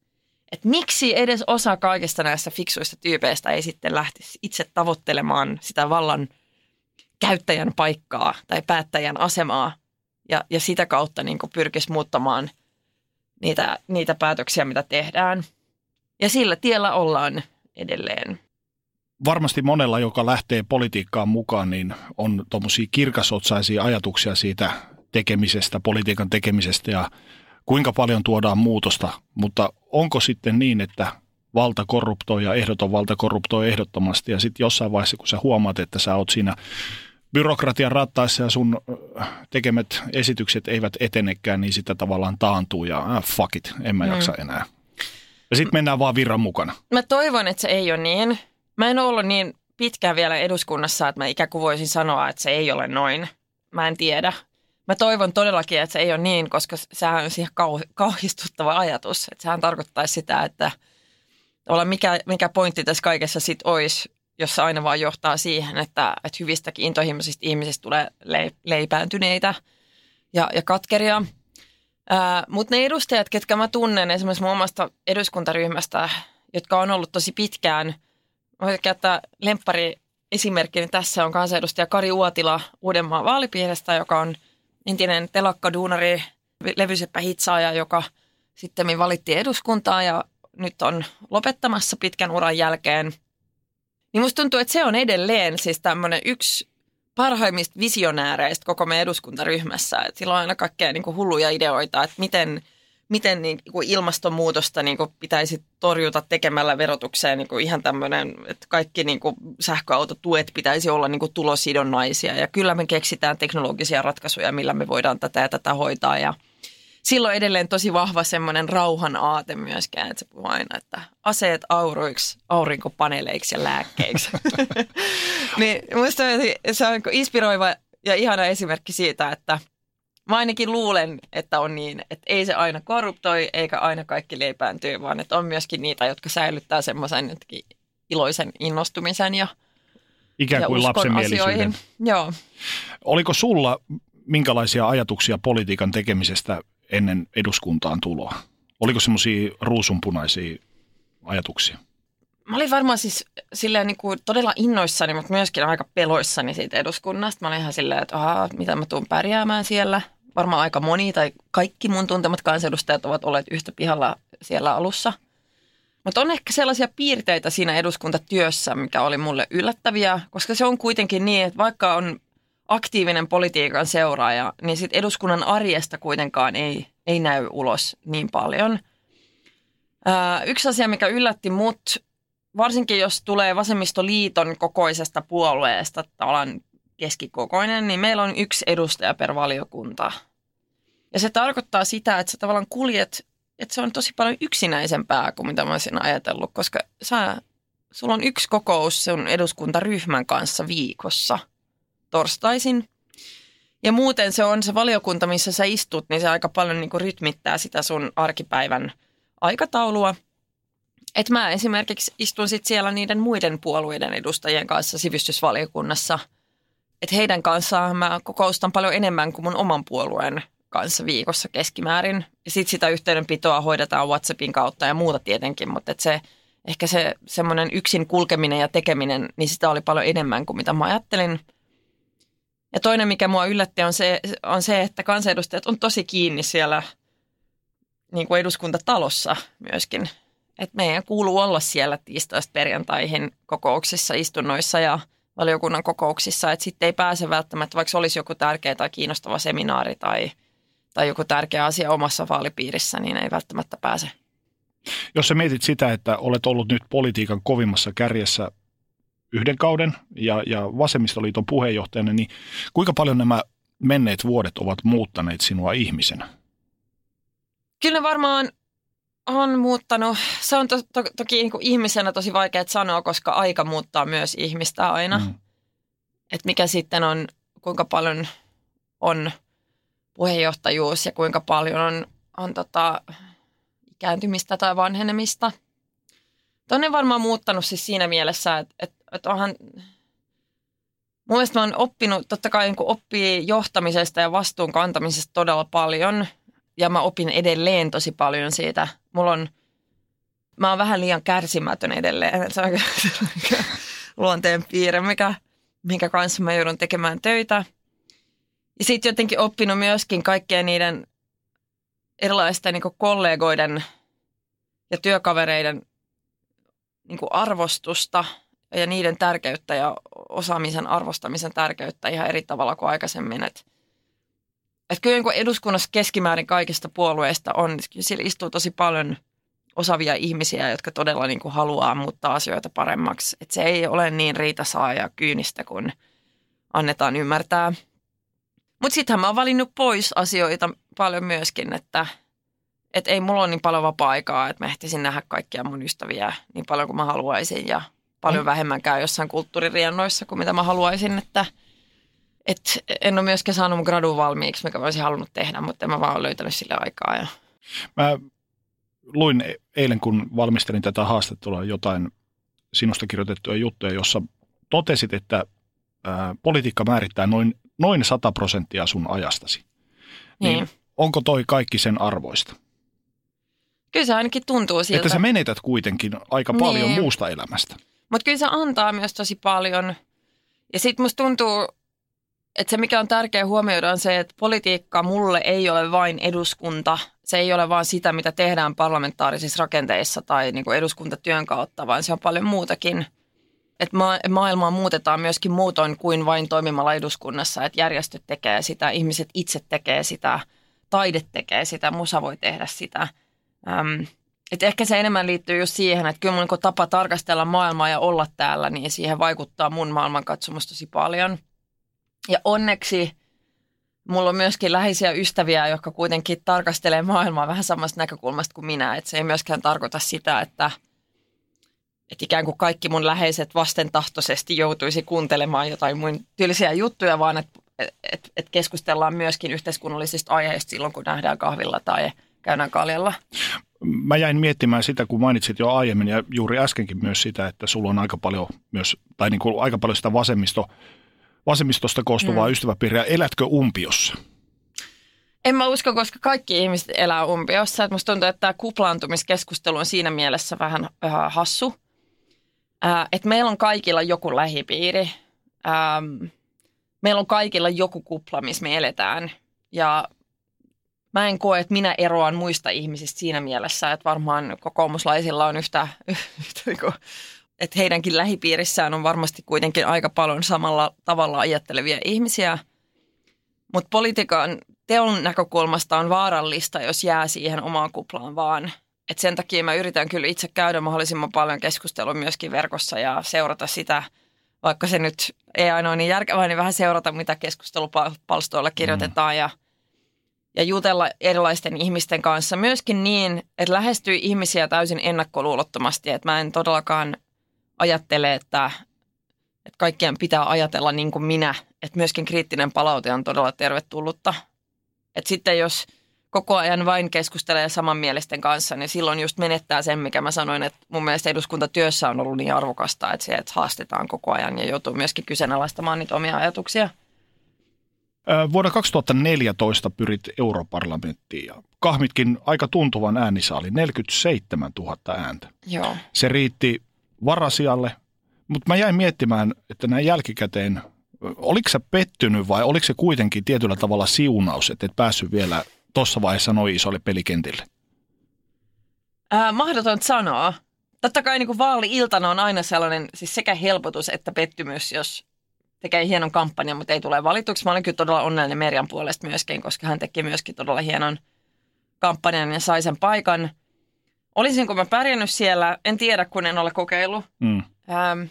[SPEAKER 4] että miksi edes osa kaikista näistä fiksuista tyypeistä ei sitten lähtisi itse tavoittelemaan sitä vallan käyttäjän paikkaa tai päättäjän asemaa ja, ja sitä kautta niin pyrkisi muuttamaan niitä, niitä päätöksiä, mitä tehdään. Ja sillä tiellä ollaan edelleen.
[SPEAKER 3] Varmasti monella, joka lähtee politiikkaan mukaan, niin on tuommoisia kirkasotsaisia ajatuksia siitä tekemisestä, politiikan tekemisestä ja kuinka paljon tuodaan muutosta, mutta onko sitten niin, että valta korruptoi ja ehdoton valta korruptoi ehdottomasti ja sitten jossain vaiheessa, kun sä huomaat, että sä oot siinä byrokratian rattaissa ja sun tekemät esitykset eivät etenekään, niin sitä tavallaan taantuu ja ah, fuck it, en mä mm. jaksa enää. Ja sitten mennään vaan virran mukana.
[SPEAKER 4] Mä toivon, että se ei ole niin. Mä en ollut niin pitkään vielä eduskunnassa, että mä ikään kuin voisin sanoa, että se ei ole noin. Mä en tiedä. Mä toivon todellakin, että se ei ole niin, koska sehän on siihen kau- kauhistuttava ajatus. Että sehän tarkoittaisi sitä, että mikä, mikä pointti tässä kaikessa sitten olisi, jos se aina vaan johtaa siihen, että, että hyvistäkin intohimoisista ihmisistä tulee leipääntyneitä ja, ja katkeria. Mutta ne edustajat, ketkä mä tunnen esimerkiksi mun omasta eduskuntaryhmästä, jotka on ollut tosi pitkään, voin käyttää lemppari esimerkkini tässä on kansanedustaja Kari Uotila Uudenmaan vaalipiiristä, joka on entinen telakkaduunari, levyseppä hitsaaja, joka sitten valittiin eduskuntaan ja nyt on lopettamassa pitkän uran jälkeen. Niin musta tuntuu, että se on edelleen siis tämmöinen yksi parhaimmista visionääreistä koko meidän eduskuntaryhmässä. Että sillä on aina kaikkea niin kuin hulluja ideoita, että miten, miten niin kuin ilmastonmuutosta niin kuin pitäisi torjuta tekemällä verotukseen niin kuin ihan tämmöinen, että kaikki niin kuin sähköautotuet pitäisi olla niin kuin tulosidonnaisia. Ja kyllä me keksitään teknologisia ratkaisuja, millä me voidaan tätä ja tätä hoitaa. Ja silloin edelleen tosi vahva semmoinen rauhan aate myöskään, että se puhuu aina, että aseet auroiksi, aurinkopaneeleiksi ja lääkkeiksi. *laughs* niin musta se on inspiroiva ja ihana esimerkki siitä, että mä ainakin luulen, että on niin, että ei se aina korruptoi eikä aina kaikki leipääntyy, vaan että on myöskin niitä, jotka säilyttää semmoisen iloisen innostumisen ja
[SPEAKER 3] Ikään kuin lapsen asioihin.
[SPEAKER 4] Joo.
[SPEAKER 3] Oliko sulla minkälaisia ajatuksia politiikan tekemisestä ennen eduskuntaan tuloa? Oliko semmoisia ruusunpunaisia ajatuksia?
[SPEAKER 4] Mä olin varmaan siis silleen niin kuin todella innoissani, mutta myöskin aika peloissani siitä eduskunnasta. Mä olin ihan silleen, että aha, mitä mä tuun pärjäämään siellä. Varmaan aika moni tai kaikki mun tuntemat kansanedustajat ovat olleet yhtä pihalla siellä alussa. Mutta on ehkä sellaisia piirteitä siinä eduskuntatyössä, mikä oli mulle yllättäviä, koska se on kuitenkin niin, että vaikka on aktiivinen politiikan seuraaja, niin sit eduskunnan arjesta kuitenkaan ei, ei näy ulos niin paljon. Ää, yksi asia, mikä yllätti mut, varsinkin jos tulee vasemmistoliiton kokoisesta puolueesta, tavallaan keskikokoinen, niin meillä on yksi edustaja per valiokunta. Ja se tarkoittaa sitä, että sä tavallaan kuljet, että se on tosi paljon yksinäisempää kuin mitä mä olisin ajatellut, koska sä, sulla on yksi kokous sun eduskuntaryhmän kanssa viikossa – torstaisin. Ja muuten se on se valiokunta, missä sä istut, niin se aika paljon niin kuin rytmittää sitä sun arkipäivän aikataulua. Et mä esimerkiksi istun sit siellä niiden muiden puolueiden edustajien kanssa sivistysvaliokunnassa. Että heidän kanssaan mä kokoustan paljon enemmän kuin mun oman puolueen kanssa viikossa keskimäärin. Ja sitten sitä yhteydenpitoa hoidetaan WhatsAppin kautta ja muuta tietenkin, mutta et se, ehkä se semmoinen yksin kulkeminen ja tekeminen, niin sitä oli paljon enemmän kuin mitä mä ajattelin – ja toinen, mikä mua yllätti, on se, on se että kansanedustajat on tosi kiinni siellä niin kuin eduskuntatalossa myöskin. Että meidän kuuluu olla siellä tiistaista perjantaihin kokouksissa, istunnoissa ja valiokunnan kokouksissa. Että sitten ei pääse välttämättä, vaikka olisi joku tärkeä tai kiinnostava seminaari tai, tai joku tärkeä asia omassa vaalipiirissä, niin ei välttämättä pääse.
[SPEAKER 3] Jos sä mietit sitä, että olet ollut nyt politiikan kovimmassa kärjessä yhden kauden ja, ja vasemmistoliiton puheenjohtajana, niin kuinka paljon nämä menneet vuodet ovat muuttaneet sinua ihmisenä?
[SPEAKER 4] Kyllä varmaan on muuttanut. Se on to, to, toki niin kuin ihmisenä tosi vaikea sanoa, koska aika muuttaa myös ihmistä aina. Mm. Että mikä sitten on, kuinka paljon on puheenjohtajuus ja kuinka paljon on, on tota, ikääntymistä tai vanhenemista. Tuonne varmaan muuttanut siis siinä mielessä, että, että että onhan, mun mielestä mä oon oppinut, totta kai niin oppii johtamisesta ja vastuun kantamisesta todella paljon. Ja mä opin edelleen tosi paljon siitä. Mulla on, mä oon vähän liian kärsimätön edelleen. Se on *laughs* luonteen piirre, mikä, minkä kanssa mä joudun tekemään töitä. Ja sitten jotenkin oppinut myöskin kaikkien niiden erilaisten niin kollegoiden ja työkavereiden niin arvostusta – ja niiden tärkeyttä ja osaamisen arvostamisen tärkeyttä ihan eri tavalla kuin aikaisemmin. Et, että kyllä niin eduskunnassa keskimäärin kaikista puolueista on, siellä istuu tosi paljon osavia ihmisiä, jotka todella niin kuin haluaa muuttaa asioita paremmaksi. Että se ei ole niin riitasaa ja kyynistä kuin annetaan ymmärtää. Mutta sittenhän mä oon valinnut pois asioita paljon myöskin, että et ei mulla ole niin paljon vapaa-aikaa, että mä ehtisin nähdä kaikkia mun ystäviä niin paljon kuin mä haluaisin ja paljon mm. vähemmän käy jossain kulttuuririennoissa kuin mitä mä haluaisin, että et en ole myöskään saanut mun gradun valmiiksi, mikä mä olisin halunnut tehdä, mutta en mä vaan ole löytänyt sille aikaa. Ja...
[SPEAKER 3] Mä luin eilen, kun valmistelin tätä haastattelua, jotain sinusta kirjoitettuja juttuja, jossa totesit, että ää, politiikka määrittää noin, noin 100 prosenttia sun ajastasi. Niin. niin onko toi kaikki sen arvoista?
[SPEAKER 4] Kyllä se ainakin tuntuu siltä.
[SPEAKER 3] Että sä menetät kuitenkin aika niin. paljon muusta elämästä.
[SPEAKER 4] Mutta kyllä se antaa myös tosi paljon. Ja sitten musta tuntuu, että se mikä on tärkeää huomioida on se, että politiikka mulle ei ole vain eduskunta. Se ei ole vain sitä, mitä tehdään parlamentaarisissa rakenteissa tai niin kuin eduskuntatyön kautta, vaan se on paljon muutakin. Että ma- maailmaa muutetaan myöskin muutoin kuin vain toimimalla eduskunnassa. Että järjestöt tekee sitä, ihmiset itse tekee sitä, taide tekee sitä, musa voi tehdä sitä – Ähm, et ehkä se enemmän liittyy just siihen, että kyllä mun niin tapa tarkastella maailmaa ja olla täällä, niin siihen vaikuttaa mun maailmankatsomus tosi paljon. Ja onneksi mulla on myöskin läheisiä ystäviä, jotka kuitenkin tarkastelee maailmaa vähän samasta näkökulmasta kuin minä. Että se ei myöskään tarkoita sitä, että, että ikään kuin kaikki mun läheiset vastentahtoisesti joutuisi kuuntelemaan jotain mun tyylisiä juttuja, vaan että et, et keskustellaan myöskin yhteiskunnallisista aiheista silloin, kun nähdään kahvilla tai – käydään kaljalla.
[SPEAKER 3] Mä jäin miettimään sitä, kun mainitsit jo aiemmin ja juuri äskenkin myös sitä, että sulla on aika paljon myös, tai niin kuin aika paljon sitä vasemmisto, vasemmistosta koostuvaa mm. ystäväpiiriä. Elätkö umpiossa?
[SPEAKER 4] En mä usko, koska kaikki ihmiset elää umpiossa. Et musta tuntuu, että tämä kuplaantumiskeskustelu on siinä mielessä vähän äh, hassu. Äh, että meillä on kaikilla joku lähipiiri. Ähm, meillä on kaikilla joku kupla, missä me eletään. Ja mä en koe, että minä eroan muista ihmisistä siinä mielessä, että varmaan kokoomuslaisilla on yhtä, *laughs* yhtä niin kuin, että heidänkin lähipiirissään on varmasti kuitenkin aika paljon samalla tavalla ajattelevia ihmisiä. Mutta politiikan teon näkökulmasta on vaarallista, jos jää siihen omaan kuplaan vaan. Et sen takia mä yritän kyllä itse käydä mahdollisimman paljon keskustelua myöskin verkossa ja seurata sitä, vaikka se nyt ei ainoa niin järkevää, niin vähän seurata, mitä keskustelupalstoilla kirjoitetaan mm. ja – ja jutella erilaisten ihmisten kanssa myöskin niin, että lähestyy ihmisiä täysin ennakkoluulottomasti. Että mä en todellakaan ajattele, että, että kaikkien pitää ajatella niin kuin minä. Että myöskin kriittinen palaute on todella tervetullutta. Että sitten jos koko ajan vain keskustelee samanmielisten kanssa, niin silloin just menettää sen, mikä mä sanoin, että mun mielestä eduskuntatyössä on ollut niin arvokasta, että se, että haastetaan koko ajan ja joutuu myöskin kyseenalaistamaan niitä omia ajatuksia.
[SPEAKER 3] Vuonna 2014 pyrit europarlamenttiin ja kahmitkin aika tuntuvan äänisaali, 47 000 ääntä.
[SPEAKER 4] Joo.
[SPEAKER 3] Se riitti varasialle, mutta mä jäin miettimään, että näin jälkikäteen, oliko se pettynyt vai oliko se kuitenkin tietyllä tavalla siunaus, että et päässyt vielä tuossa vaiheessa noin isolle pelikentille?
[SPEAKER 4] Ää, mahdoton sanoa. Totta kai niin vaali-iltana on aina sellainen siis sekä helpotus että pettymys, jos tekee hienon kampanjan, mutta ei tule valituksi. Mä olin kyllä todella onnellinen Merjan puolesta myöskin, koska hän teki myöskin todella hienon kampanjan ja sai sen paikan. Olisinko mä pärjännyt siellä? En tiedä, kun en ole kokeillut. Mm. Ähm,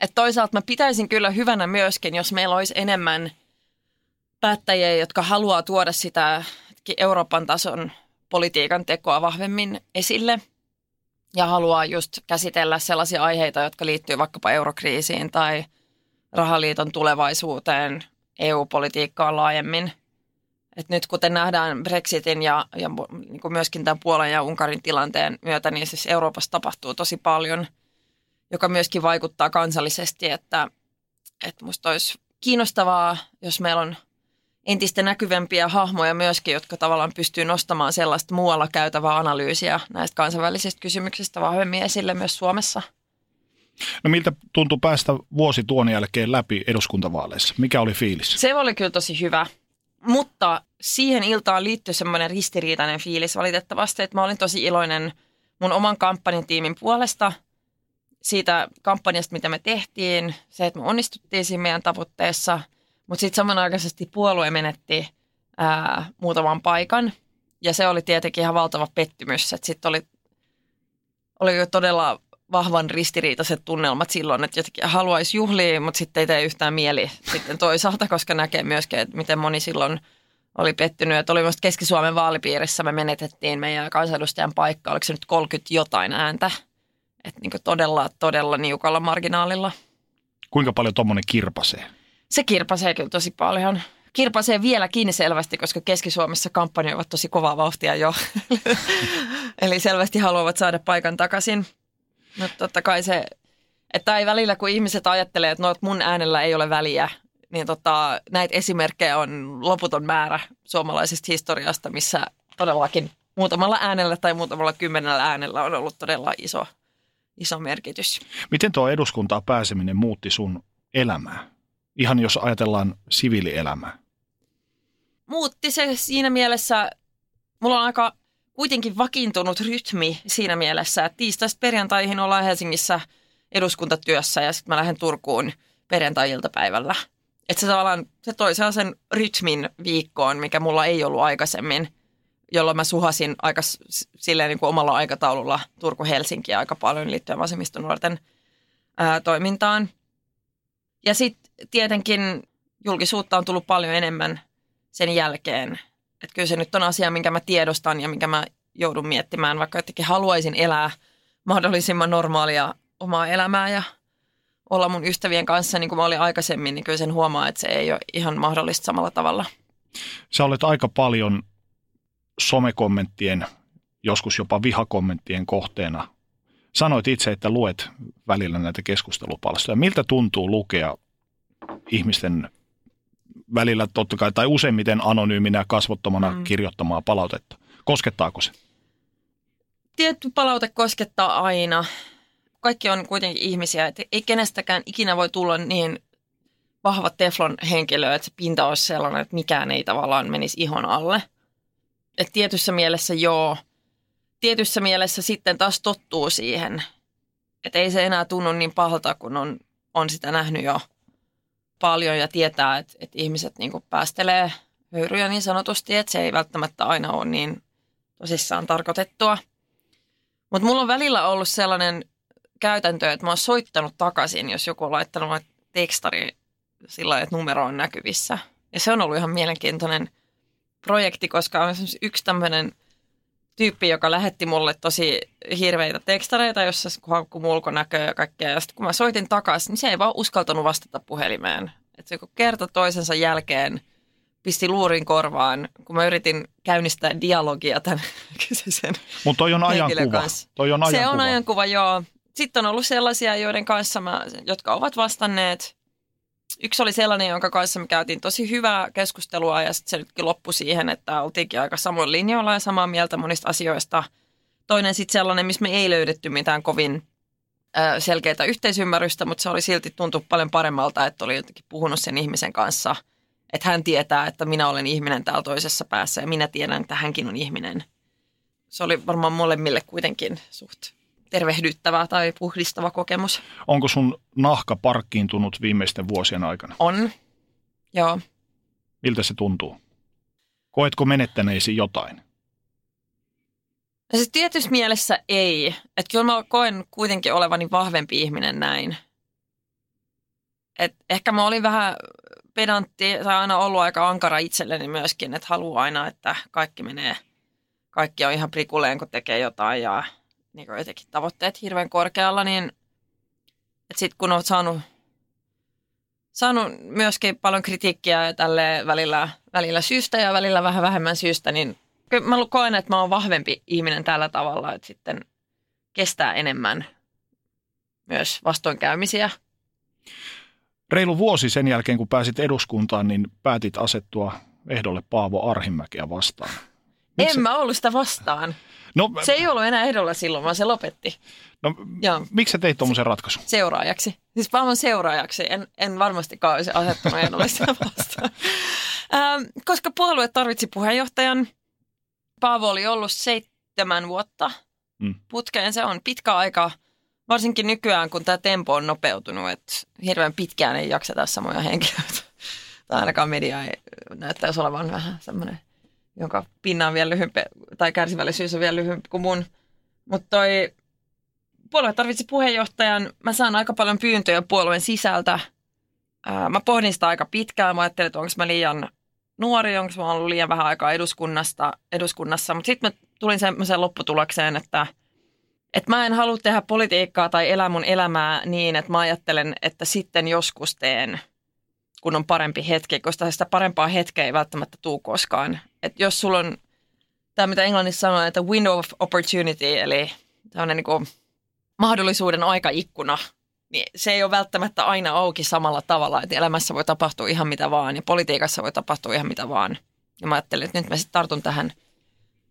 [SPEAKER 4] et toisaalta mä pitäisin kyllä hyvänä myöskin, jos meillä olisi enemmän päättäjiä, jotka haluaa tuoda sitä Euroopan tason politiikan tekoa vahvemmin esille ja haluaa just käsitellä sellaisia aiheita, jotka liittyy vaikkapa eurokriisiin tai – rahaliiton tulevaisuuteen, EU-politiikkaan laajemmin. Et nyt kuten nähdään Brexitin ja, ja niin kuin myöskin tämän Puolan ja Unkarin tilanteen myötä, niin siis Euroopassa tapahtuu tosi paljon, joka myöskin vaikuttaa kansallisesti, että, että musta olisi kiinnostavaa, jos meillä on entistä näkyvämpiä hahmoja myöskin, jotka tavallaan pystyy nostamaan sellaista muualla käytävää analyysiä näistä kansainvälisistä kysymyksistä vahvemmin esille myös Suomessa –
[SPEAKER 3] No miltä tuntui päästä vuosi tuon jälkeen läpi eduskuntavaaleissa? Mikä oli fiilis?
[SPEAKER 4] Se oli kyllä tosi hyvä, mutta siihen iltaan liittyi semmoinen ristiriitainen fiilis valitettavasti, että mä olin tosi iloinen mun oman kampanjatiimin puolesta siitä kampanjasta, mitä me tehtiin, se, että me onnistuttiin siinä meidän tavoitteessa, mutta sitten samanaikaisesti puolue menetti ää, muutaman paikan. Ja se oli tietenkin ihan valtava pettymys, sitten oli, oli jo todella vahvan ristiriitaiset tunnelmat silloin, että jotenkin haluaisi juhlia, mutta sitten ei tee yhtään mieli sitten toisaalta, koska näkee myöskin, että miten moni silloin oli pettynyt. Että oli myös Keski-Suomen vaalipiirissä, me menetettiin meidän kansanedustajan paikka, oliko se nyt 30 jotain ääntä. Että niin todella, todella niukalla marginaalilla.
[SPEAKER 3] Kuinka paljon tuommoinen kirpasee?
[SPEAKER 4] Se kirpasee kyllä tosi paljon. Kirpasee vieläkin selvästi, koska Keski-Suomessa kampanjoivat tosi kovaa vauhtia jo. *laughs* Eli selvästi haluavat saada paikan takaisin. Mutta totta kai se, että ei välillä kun ihmiset ajattelee, että no, että mun äänellä ei ole väliä, niin tota, näitä esimerkkejä on loputon määrä suomalaisesta historiasta, missä todellakin muutamalla äänellä tai muutamalla kymmenellä äänellä on ollut todella iso, iso merkitys.
[SPEAKER 3] Miten tuo eduskuntaa pääseminen muutti sun elämää? Ihan jos ajatellaan siviilielämää.
[SPEAKER 4] Muutti se siinä mielessä, mulla on aika kuitenkin vakiintunut rytmi siinä mielessä, että tiistaista perjantaihin ollaan Helsingissä eduskuntatyössä ja sitten mä lähden Turkuun perjantai-iltapäivällä. Että se tavallaan se toi sen rytmin viikkoon, mikä mulla ei ollut aikaisemmin, jolloin mä suhasin aika silleen niin kuin omalla aikataululla Turku-Helsinkiä aika paljon liittyen vasemmistonuorten ää, toimintaan. Ja sitten tietenkin julkisuutta on tullut paljon enemmän sen jälkeen. Että kyllä se nyt on asia, minkä mä tiedostan ja minkä mä joudun miettimään, vaikka jotenkin haluaisin elää mahdollisimman normaalia omaa elämää ja olla mun ystävien kanssa niin kuin mä olin aikaisemmin, niin kyllä sen huomaa, että se ei ole ihan mahdollista samalla tavalla.
[SPEAKER 3] Sä olet aika paljon somekommenttien, joskus jopa vihakommenttien kohteena. Sanoit itse, että luet välillä näitä keskustelupalstoja. Miltä tuntuu lukea ihmisten välillä totta kai, tai useimmiten anonyyminä kasvottomana mm. kirjoittamaa palautetta? Koskettaako se?
[SPEAKER 4] Tietty palaute koskettaa aina kaikki on kuitenkin ihmisiä, että ei kenestäkään ikinä voi tulla niin vahva teflon henkilö, että se pinta olisi sellainen, että mikään ei tavallaan menisi ihon alle. Et tietyssä mielessä joo. Tietyssä mielessä sitten taas tottuu siihen, että ei se enää tunnu niin pahalta, kun on, on sitä nähnyt jo paljon ja tietää, että, että ihmiset niin päästelee höyryjä niin sanotusti, että se ei välttämättä aina ole niin tosissaan tarkoitettua. Mutta mulla on välillä ollut sellainen käytäntöä, että mä oon soittanut takaisin, jos joku on laittanut tekstari sillä että numero on näkyvissä. Ja se on ollut ihan mielenkiintoinen projekti, koska on yksi tämmöinen tyyppi, joka lähetti mulle tosi hirveitä tekstareita, jossa haukkuu ulkonäköä ja kaikkea. Ja sitten kun mä soitin takaisin, niin se ei vaan uskaltanut vastata puhelimeen. Että se kerta toisensa jälkeen pisti luurin korvaan, kun mä yritin käynnistää dialogia tämän *laughs* kyseisen
[SPEAKER 3] Mutta toi on ajankuva. Toi on
[SPEAKER 4] ajankuva. Se on ajankuva, joo. Sitten on ollut sellaisia, joiden kanssa mä, jotka ovat vastanneet. Yksi oli sellainen, jonka kanssa me käytiin tosi hyvää keskustelua ja sitten se nytkin loppui siihen, että oltiinkin aika samoin linjoilla ja samaa mieltä monista asioista. Toinen sitten sellainen, missä me ei löydetty mitään kovin selkeää yhteisymmärrystä, mutta se oli silti tuntu paljon paremmalta, että oli jotenkin puhunut sen ihmisen kanssa, että hän tietää, että minä olen ihminen täällä toisessa päässä ja minä tiedän, että hänkin on ihminen. Se oli varmaan molemmille kuitenkin suht tervehdyttävä tai puhdistava kokemus.
[SPEAKER 3] Onko sun nahka parkkiintunut viimeisten vuosien aikana?
[SPEAKER 4] On, joo.
[SPEAKER 3] Miltä se tuntuu? Koetko menettäneisi jotain?
[SPEAKER 4] No siis tietyssä mielessä ei. Että kyllä mä koen kuitenkin olevani vahvempi ihminen näin. Et ehkä mä olin vähän pedantti tai aina ollut aika ankara itselleni myöskin, että haluaa aina, että kaikki menee, kaikki on ihan prikuleen, kun tekee jotain ja niin jotenkin tavoitteet hirveän korkealla, niin sitten kun olet saanut, saanut myöskin paljon kritiikkiä tälle välillä, välillä syystä ja välillä vähän vähemmän syystä, niin mä koen, että mä oon vahvempi ihminen tällä tavalla, että sitten kestää enemmän myös vastoinkäymisiä.
[SPEAKER 3] Reilu vuosi sen jälkeen, kun pääsit eduskuntaan, niin päätit asettua ehdolle Paavo Arhimäkeä vastaan.
[SPEAKER 4] Miksi? En mä ollut sitä vastaan. No, se ei ollut enää ehdolla silloin, vaan se lopetti.
[SPEAKER 3] No, Joo. miksi sä teit tuommoisen ratkaisun?
[SPEAKER 4] Seuraajaksi. Siis Paavon seuraajaksi. En, en varmastikaan olisi asettunut ehdolle sitä vastaan. *laughs* ähm, koska puolue tarvitsi puheenjohtajan. Paavo oli ollut seitsemän vuotta mm. putkeen. Se on pitkä aika, varsinkin nykyään, kun tämä tempo on nopeutunut. Että hirveän pitkään ei jakseta samoja henkilöitä *laughs* tai ainakaan media ei näyttäisi olevan vähän semmoinen, jonka pinna on vielä lyhyempi, tai kärsivällisyys on vielä lyhyempi kuin mun. Mutta toi puolue tarvitsi puheenjohtajan. Mä saan aika paljon pyyntöjä puolueen sisältä. Ää, mä pohdin sitä aika pitkään. Mä ajattelin, että onko mä liian nuori, onko mä ollut liian vähän aikaa eduskunnasta, eduskunnassa. Mutta sitten mä tulin semmoiseen lopputulokseen, että, että mä en halua tehdä politiikkaa tai elää mun elämää niin, että mä ajattelen, että sitten joskus teen, kun on parempi hetki, koska sitä parempaa hetkeä ei välttämättä tuu koskaan. Et jos sulla on tämä, mitä englannissa sanoo, että window of opportunity, eli tämmöinen niin kuin mahdollisuuden aikaikkuna, niin se ei ole välttämättä aina auki samalla tavalla, että elämässä voi tapahtua ihan mitä vaan ja politiikassa voi tapahtua ihan mitä vaan. Ja mä ajattelin, että nyt mä sitten tartun tähän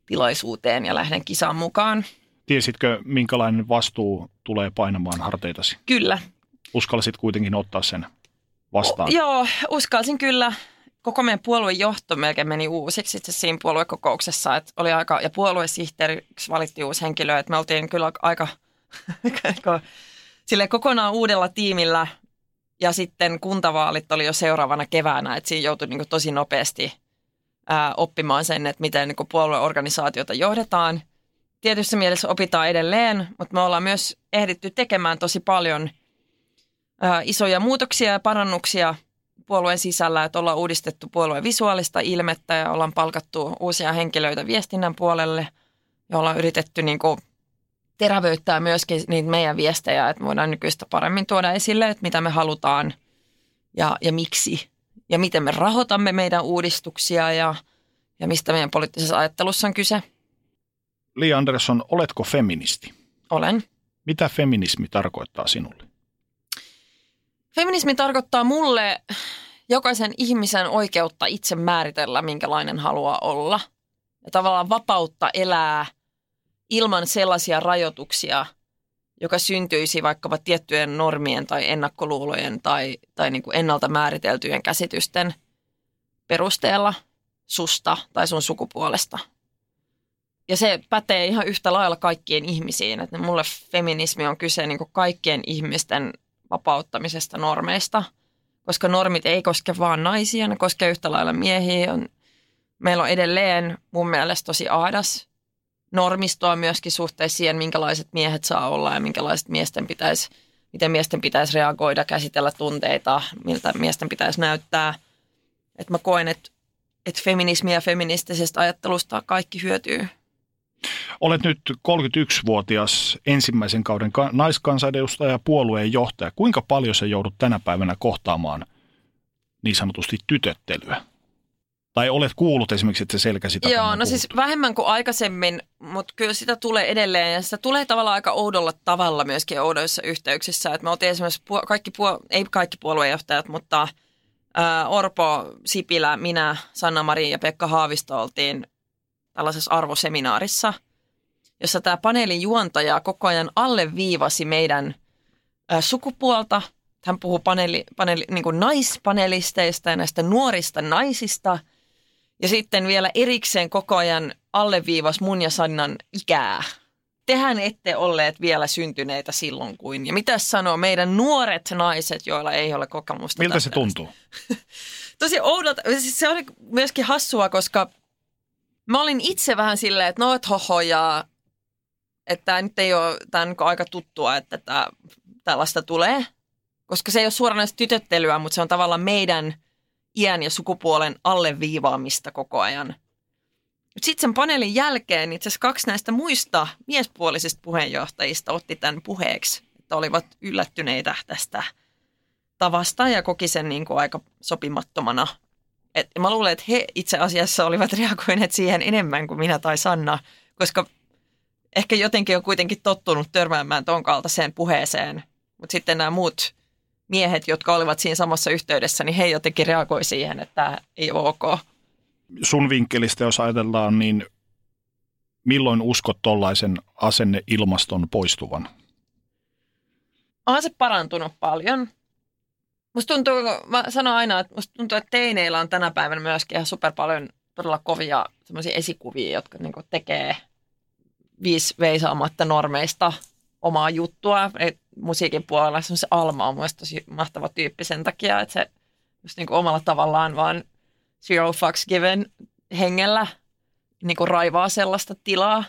[SPEAKER 4] tilaisuuteen ja lähden kisaan mukaan.
[SPEAKER 3] Tiesitkö, minkälainen vastuu tulee painamaan harteitasi?
[SPEAKER 4] Kyllä.
[SPEAKER 3] Uskalsit kuitenkin ottaa sen vastaan?
[SPEAKER 4] Joo, uskalsin kyllä. Koko meidän puolueen johto melkein meni uusiksi itse siinä puoluekokouksessa. Että oli aika, ja puoluesihteeriksi valittiin uusi henkilö, että me oltiin kyllä aika *laughs* – sille kokonaan uudella tiimillä ja sitten kuntavaalit oli jo seuraavana keväänä, että siinä joutui niin tosi nopeasti ää, oppimaan sen, että miten niin puolueorganisaatiota johdetaan. Tietyssä mielessä opitaan edelleen, mutta me ollaan myös ehditty tekemään tosi paljon ää, isoja muutoksia ja parannuksia puolueen sisällä, että ollaan uudistettu puolueen visuaalista ilmettä ja ollaan palkattu uusia henkilöitä viestinnän puolelle ja ollaan yritetty niin kuin terävöittää myöskin niitä meidän viestejä, että voidaan nykyistä paremmin tuoda esille, että mitä me halutaan ja, ja miksi ja miten me rahoitamme meidän uudistuksia ja, ja mistä meidän poliittisessa ajattelussa on kyse.
[SPEAKER 3] Li Andersson, oletko feministi?
[SPEAKER 4] Olen.
[SPEAKER 3] Mitä feminismi tarkoittaa sinulle?
[SPEAKER 4] Feminismi tarkoittaa mulle jokaisen ihmisen oikeutta itse määritellä, minkälainen haluaa olla. Ja tavallaan vapautta elää – ilman sellaisia rajoituksia, joka syntyisi vaikkapa tiettyjen normien tai ennakkoluulojen tai, tai niin kuin ennalta määriteltyjen käsitysten perusteella susta tai sun sukupuolesta. Ja se pätee ihan yhtä lailla kaikkien ihmisiin. Että mulle feminismi on kyse niin kuin kaikkien ihmisten vapauttamisesta normeista, koska normit ei koske vaan naisia, ne koskee yhtä lailla miehiä. On, meillä on edelleen mun mielestä tosi aadas normistoa myöskin suhteessa siihen, minkälaiset miehet saa olla ja minkälaiset miesten pitäisi, miten miesten pitäisi reagoida, käsitellä tunteita, miltä miesten pitäisi näyttää. Että mä koen, että, että feminismi ja feministisestä ajattelusta kaikki hyötyy.
[SPEAKER 3] Olet nyt 31-vuotias ensimmäisen kauden naiskansanedustaja ja puolueen johtaja. Kuinka paljon se joudut tänä päivänä kohtaamaan niin sanotusti tytöttelyä? Tai olet kuullut esimerkiksi, että se selkä sitä
[SPEAKER 4] Joo, no siis vähemmän kuin aikaisemmin, mutta kyllä sitä tulee edelleen. Ja sitä tulee tavallaan aika oudolla tavalla myöskin oudoissa yhteyksissä. Että me oltiin esimerkiksi puo- kaikki, puo- ei kaikki puoluejohtajat, mutta ää, Orpo, Sipilä, minä, Sanna Mari ja Pekka Haavisto oltiin tällaisessa arvoseminaarissa, jossa tämä paneelin juontaja koko ajan alleviivasi meidän sukupuolta. Hän puhuu paneeli, paneeli, niin kuin naispanelisteista ja näistä nuorista naisista – ja sitten vielä erikseen koko ajan alleviivas mun ja Sannan ikää. Tehän ette olleet vielä syntyneitä silloin kuin. Ja mitä sanoo meidän nuoret naiset, joilla ei ole kokemusta
[SPEAKER 3] Miltä se tuntuu? *laughs*
[SPEAKER 4] Tosi oudolta. Siis se oli myöskin hassua, koska mä olin itse vähän silleen, että no et hoho ja että tämä nyt ei ole, tämä on aika tuttua, että tämä, tällaista tulee. Koska se ei ole suoranaista tytöttelyä, mutta se on tavallaan meidän – iän ja sukupuolen alleviivaamista koko ajan. Sitten sen paneelin jälkeen itse asiassa kaksi näistä muista miespuolisista puheenjohtajista otti tämän puheeksi, että olivat yllättyneitä tästä tavasta ja koki sen niin kuin aika sopimattomana. Et mä luulen, että he itse asiassa olivat *laughs* reagoineet siihen enemmän kuin minä tai Sanna, koska ehkä jotenkin on kuitenkin tottunut törmäämään ton kaltaiseen puheeseen. Mutta sitten nämä muut miehet, jotka olivat siinä samassa yhteydessä, niin he jotenkin reagoi siihen, että tämä ei ole ok.
[SPEAKER 3] Sun vinkkelistä, jos ajatellaan, niin milloin uskot tuollaisen asenneilmaston poistuvan?
[SPEAKER 4] On se parantunut paljon. Musta tuntuu, mä sanon aina, että musta tuntuu, että teineillä on tänä päivänä myöskin ihan super paljon todella kovia esikuvia, jotka niin tekee viisi veisaamatta normeista omaa juttua. Et musiikin puolella se Alma on mielestäni tosi mahtava tyyppi sen takia, että se just niin kuin omalla tavallaan vaan zero fucks given hengellä niin kuin raivaa sellaista tilaa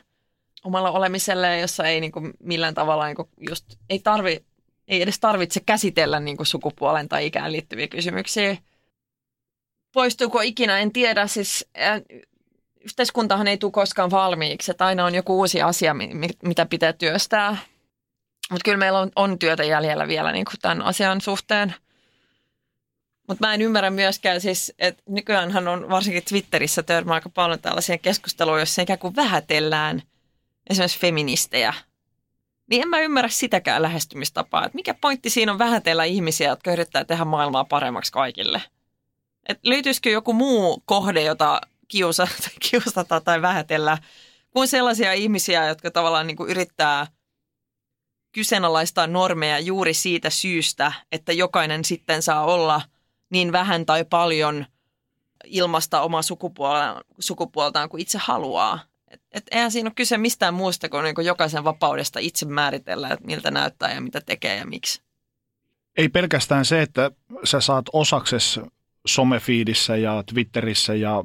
[SPEAKER 4] omalla olemiselle, jossa ei niin kuin millään tavalla niin kuin just, ei, tarvi, ei edes tarvitse käsitellä niin kuin sukupuolen tai ikään liittyviä kysymyksiä. Poistuuko ikinä, en tiedä. Siis yhteiskuntahan ei tule koskaan valmiiksi, että aina on joku uusi asia, mitä pitää työstää. Mutta kyllä meillä on, on työtä jäljellä vielä niin kuin tämän asian suhteen. Mutta mä en ymmärrä myöskään siis, että nykyäänhän on varsinkin Twitterissä törmää aika paljon tällaisia keskusteluja, joissa ikään kuin vähätellään esimerkiksi feministejä. Niin en mä ymmärrä sitäkään lähestymistapaa, että mikä pointti siinä on vähätellä ihmisiä, jotka yrittää tehdä maailmaa paremmaksi kaikille. Et löytyisikö joku muu kohde, jota kiusata, *laughs* kiusata tai vähätellä, kuin sellaisia ihmisiä, jotka tavallaan niin kuin yrittää kyseenalaistaa normeja juuri siitä syystä, että jokainen sitten saa olla niin vähän tai paljon ilmasta omaa sukupuoltaan kuin itse haluaa. Et, et eihän siinä ole kyse mistään muusta kuin, niin kuin jokaisen vapaudesta itse määritellä, että miltä näyttää ja mitä tekee ja miksi.
[SPEAKER 3] Ei pelkästään se, että sä saat osakses somefiidissä ja Twitterissä ja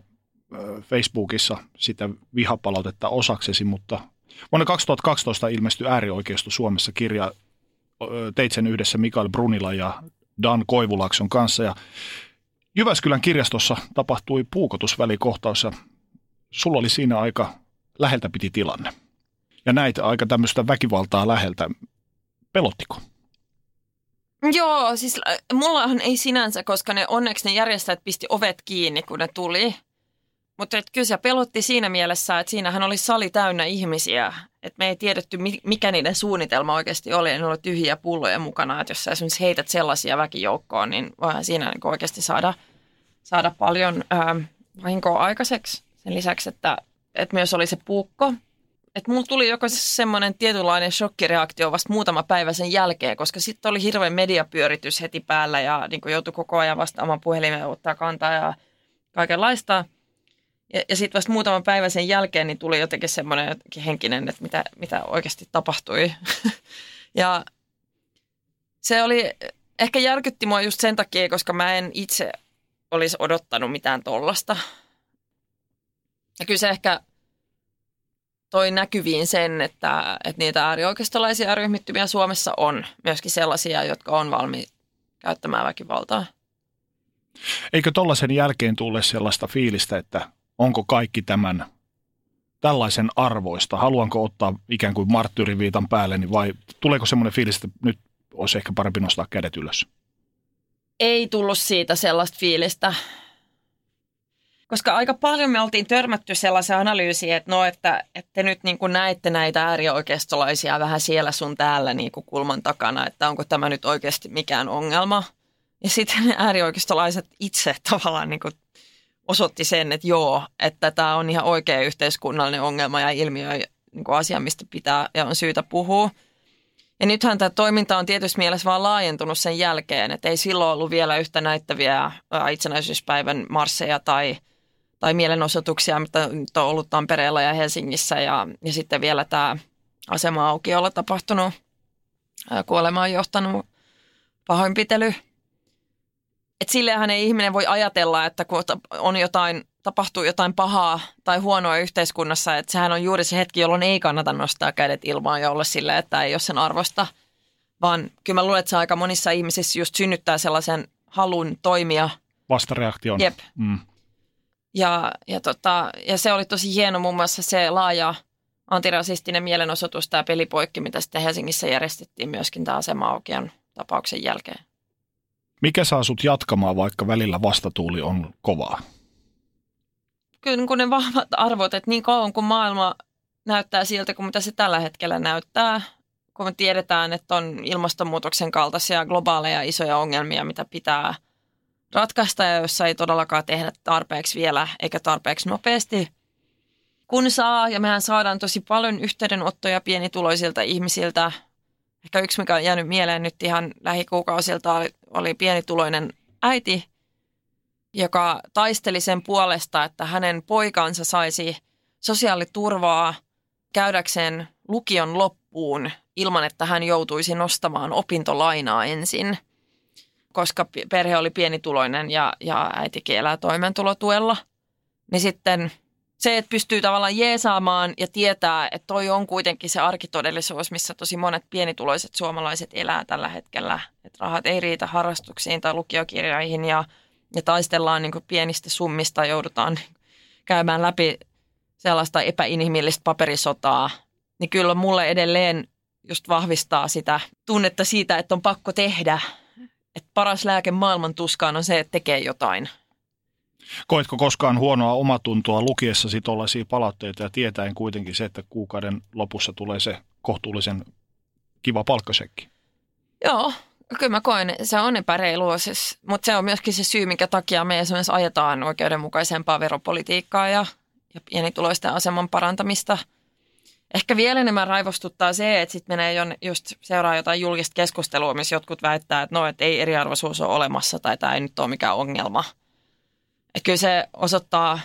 [SPEAKER 3] Facebookissa sitä vihapalautetta osaksesi, mutta vuonna 2012 ilmestyi äärioikeisto Suomessa kirja, teit sen yhdessä Mikael Brunila ja Dan Koivulakson kanssa ja Jyväskylän kirjastossa tapahtui puukotusvälikohtaus ja sulla oli siinä aika läheltä piti tilanne. Ja näitä aika tämmöistä väkivaltaa läheltä. Pelottiko?
[SPEAKER 4] Joo, siis mullahan ei sinänsä, koska ne onneksi ne järjestäjät pisti ovet kiinni, kun ne tuli. Mutta kyllä se pelotti siinä mielessä, että siinähän oli sali täynnä ihmisiä. Että me ei tiedetty, mikä niiden suunnitelma oikeasti oli. Ne oli tyhjiä pulloja mukana. Että jos sä esimerkiksi heität sellaisia väkijoukkoon, niin voihan siinä niin oikeasti saada, saada paljon ää, vahinkoa aikaiseksi. Sen lisäksi, että, että myös oli se puukko. Että mulla tuli joko semmoinen tietynlainen shokkireaktio vasta muutama päivä sen jälkeen, koska sitten oli hirveän mediapyöritys heti päällä ja niin joutui koko ajan vastaamaan puhelimeen ottaa kantaa ja kaikenlaista – ja, ja sitten vasta muutaman päivän sen jälkeen niin tuli jotenkin semmoinen henkinen, että mitä, mitä oikeasti tapahtui. *laughs* ja se oli, ehkä järkytti mua just sen takia, koska mä en itse olisi odottanut mitään tollasta. Ja kyllä se ehkä toi näkyviin sen, että, että niitä äärioikeistolaisia ryhmittymiä Suomessa on myöskin sellaisia, jotka on valmiit käyttämään väkivaltaa.
[SPEAKER 3] Eikö tollaisen jälkeen tule sellaista fiilistä, että onko kaikki tämän tällaisen arvoista? Haluanko ottaa ikään kuin marttyyriviitan päälle vai tuleeko semmoinen fiilis, että nyt olisi ehkä parempi nostaa kädet ylös?
[SPEAKER 4] Ei tullut siitä sellaista fiilistä. Koska aika paljon me oltiin törmätty sellaisen analyysiin, että no, että, että nyt niin kuin näette näitä äärioikeistolaisia vähän siellä sun täällä niin kuin kulman takana, että onko tämä nyt oikeasti mikään ongelma. Ja sitten ne *laughs* äärioikeistolaiset itse tavallaan niin kuin osoitti sen, että joo, että tämä on ihan oikea yhteiskunnallinen ongelma ja ilmiö, niin kuin asia, mistä pitää ja on syytä puhua. Ja nythän tämä toiminta on tietysti mielessä vaan laajentunut sen jälkeen, että ei silloin ollut vielä yhtä näyttäviä itsenäisyyspäivän marsseja tai, tai mielenosoituksia, mitä nyt on ollut Tampereella ja Helsingissä ja, ja sitten vielä tämä asema olla tapahtunut kuolemaan johtanut pahoinpitely – et sillehän ei ihminen voi ajatella, että kun on jotain, tapahtuu jotain pahaa tai huonoa yhteiskunnassa, että sehän on juuri se hetki, jolloin ei kannata nostaa kädet ilmaan ja olla silleen, että ei ole sen arvosta. Vaan kyllä mä luulen, että se aika monissa ihmisissä just synnyttää sellaisen halun toimia.
[SPEAKER 3] Vastareaktion.
[SPEAKER 4] Jep. Mm. Ja, ja, tota, ja se oli tosi hieno muun muassa se laaja antirasistinen mielenosoitus, tämä pelipoikki, mitä sitten Helsingissä järjestettiin myöskin tämä asema tapauksen jälkeen.
[SPEAKER 3] Mikä saa sut jatkamaan, vaikka välillä vastatuuli on kovaa?
[SPEAKER 4] Kyllä niin kun ne vahvat arvot, että niin kauan kuin maailma näyttää siltä kuin mitä se tällä hetkellä näyttää, kun me tiedetään, että on ilmastonmuutoksen kaltaisia globaaleja isoja ongelmia, mitä pitää ratkaista ja joissa ei todellakaan tehdä tarpeeksi vielä eikä tarpeeksi nopeasti. Kun saa, ja mehän saadaan tosi paljon yhteydenottoja pienituloisilta ihmisiltä, Ehkä yksi, mikä on jäänyt mieleen nyt ihan lähikuukausilta, oli, oli pienituloinen äiti, joka taisteli sen puolesta, että hänen poikansa saisi sosiaaliturvaa käydäkseen lukion loppuun ilman, että hän joutuisi nostamaan opintolainaa ensin. Koska perhe oli pienituloinen ja, ja äitikin elää toimeentulotuella, niin sitten se, että pystyy tavallaan jeesaamaan ja tietää, että toi on kuitenkin se arkitodellisuus, missä tosi monet pienituloiset suomalaiset elää tällä hetkellä. Että rahat ei riitä harrastuksiin tai lukiokirjoihin ja, ja taistellaan niin pienistä summista, joudutaan *laughs* käymään läpi sellaista epäinhimillistä paperisotaa. Niin kyllä mulle edelleen just vahvistaa sitä tunnetta siitä, että on pakko tehdä. Että paras lääke maailman tuskaan on se, että tekee jotain.
[SPEAKER 3] Koitko koskaan huonoa omatuntoa lukiessasi tuollaisia palautteita ja tietäen kuitenkin se, että kuukauden lopussa tulee se kohtuullisen kiva palkkasekki?
[SPEAKER 4] Joo, kyllä mä koen, se on epäreilua, siis, mutta se on myöskin se syy, minkä takia me esimerkiksi ajetaan oikeudenmukaisempaa veropolitiikkaa ja, ja pienituloisten aseman parantamista – Ehkä vielä enemmän raivostuttaa se, että sitten menee jo, just seuraa jotain julkista keskustelua, missä jotkut väittää, että no, että ei eriarvoisuus ole olemassa tai tämä ei nyt ole mikään ongelma. Että kyllä se osoittaa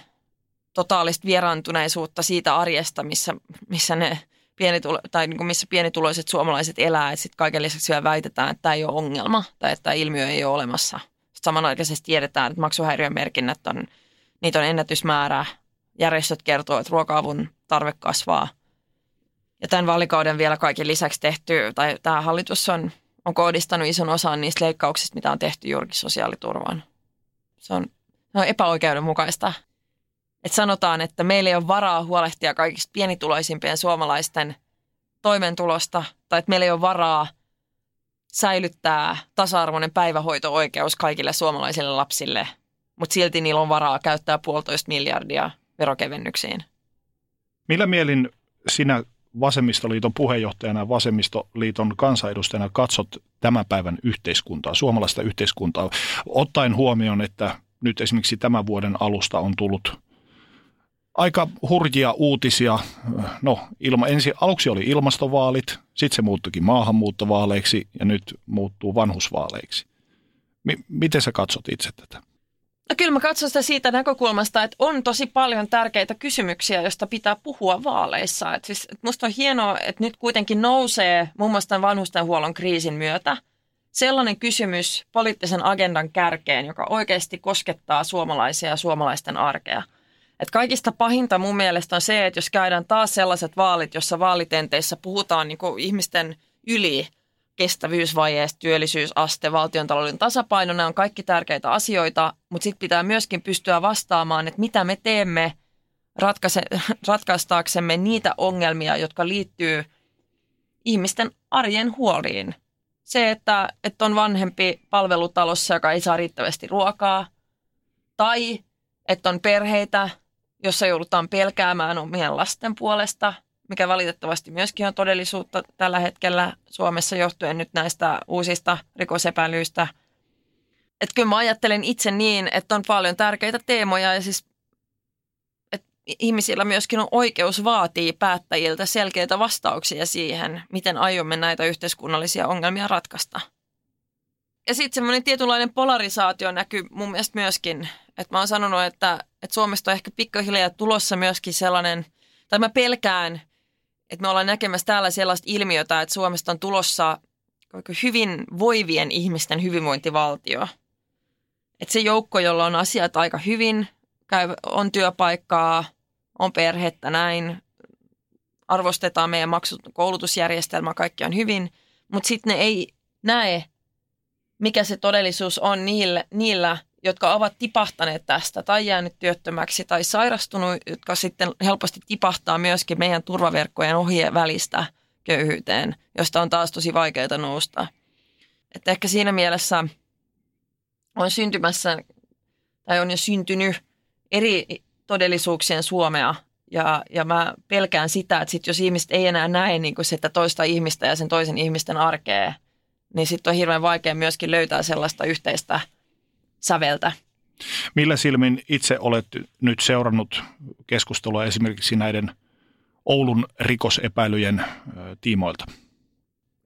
[SPEAKER 4] totaalista vieraantuneisuutta siitä arjesta, missä, missä ne pienitulo, tai niin kuin missä pienituloiset suomalaiset elää, että sitten kaiken lisäksi vielä väitetään, että tämä ei ole ongelma tai että tämä ilmiö ei ole olemassa. Sitten samanaikaisesti tiedetään, että maksuhäiriömerkinnät on, niitä on ennätysmäärä. Järjestöt kertoo, että ruoka-avun tarve kasvaa – ja tämän vaalikauden vielä kaiken lisäksi tehty, tai tämä hallitus on, on kohdistanut ison osan niistä leikkauksista, mitä on tehty juuri sosiaaliturvaan. Se on, se on epäoikeudenmukaista. Et sanotaan, että meillä ei ole varaa huolehtia kaikista pienituloisimpien suomalaisten toimeentulosta, tai että meillä ei ole varaa säilyttää tasa-arvoinen päivähoito-oikeus kaikille suomalaisille lapsille, mutta silti niillä on varaa käyttää puolitoista miljardia verokevennyksiin.
[SPEAKER 3] Millä mielin sinä Vasemmistoliiton puheenjohtajana ja Vasemmistoliiton kansanedustajana katsot tämän päivän yhteiskuntaa, suomalaista yhteiskuntaa, ottaen huomioon, että nyt esimerkiksi tämän vuoden alusta on tullut aika hurjia uutisia. No, ilma, ensi, aluksi oli ilmastovaalit, sitten se muuttuikin maahanmuuttovaaleiksi ja nyt muuttuu vanhusvaaleiksi. M- miten sä katsot itse tätä?
[SPEAKER 4] No kyllä mä katson sitä siitä näkökulmasta, että on tosi paljon tärkeitä kysymyksiä, joista pitää puhua vaaleissa. Et siis, et musta on hienoa, että nyt kuitenkin nousee muun muassa tämän vanhustenhuollon kriisin myötä sellainen kysymys poliittisen agendan kärkeen, joka oikeasti koskettaa suomalaisia ja suomalaisten arkea. Et kaikista pahinta mun mielestä on se, että jos käydään taas sellaiset vaalit, jossa vaalitenteissä puhutaan niin ihmisten yli – kestävyysvajeesta, työllisyysaste, valtiontalouden tasapaino, nämä on kaikki tärkeitä asioita, mutta sitten pitää myöskin pystyä vastaamaan, että mitä me teemme ratkaise, *laughs* ratkaistaaksemme niitä ongelmia, jotka liittyy ihmisten arjen huoliin. Se, että, että on vanhempi palvelutalossa, joka ei saa riittävästi ruokaa, tai että on perheitä, jossa joudutaan pelkäämään omien lasten puolesta – mikä valitettavasti myöskin on todellisuutta tällä hetkellä Suomessa johtuen nyt näistä uusista rikosepäilyistä. Että kyllä mä ajattelen itse niin, että on paljon tärkeitä teemoja ja siis että ihmisillä myöskin on oikeus vaatii päättäjiltä selkeitä vastauksia siihen, miten aiomme näitä yhteiskunnallisia ongelmia ratkaista. Ja sitten semmoinen tietynlainen polarisaatio näkyy mun mielestä myöskin, että mä oon sanonut, että, että Suomesta on ehkä pikkuhiljaa tulossa myöskin sellainen, tai mä pelkään – että me ollaan näkemässä täällä sellaista ilmiötä, että Suomesta on tulossa hyvin voivien ihmisten hyvinvointivaltio. Että se joukko, jolla on asiat aika hyvin, käy, on työpaikkaa, on perhettä näin, arvostetaan meidän maksut, koulutusjärjestelmä, kaikki on hyvin, mutta sitten ne ei näe, mikä se todellisuus on niillä, niillä jotka ovat tipahtaneet tästä tai jäänyt työttömäksi tai sairastunut, jotka sitten helposti tipahtaa myöskin meidän turvaverkkojen ohjeen välistä köyhyyteen, josta on taas tosi vaikeaa nousta. Että ehkä siinä mielessä on syntymässä tai on jo syntynyt eri todellisuuksien Suomea ja, ja mä pelkään sitä, että sit jos ihmiset ei enää näe niin sitä toista ihmistä ja sen toisen ihmisten arkea, niin sitten on hirveän vaikea myöskin löytää sellaista yhteistä – säveltä.
[SPEAKER 3] Millä silmin itse olet nyt seurannut keskustelua esimerkiksi näiden Oulun rikosepäilyjen tiimoilta?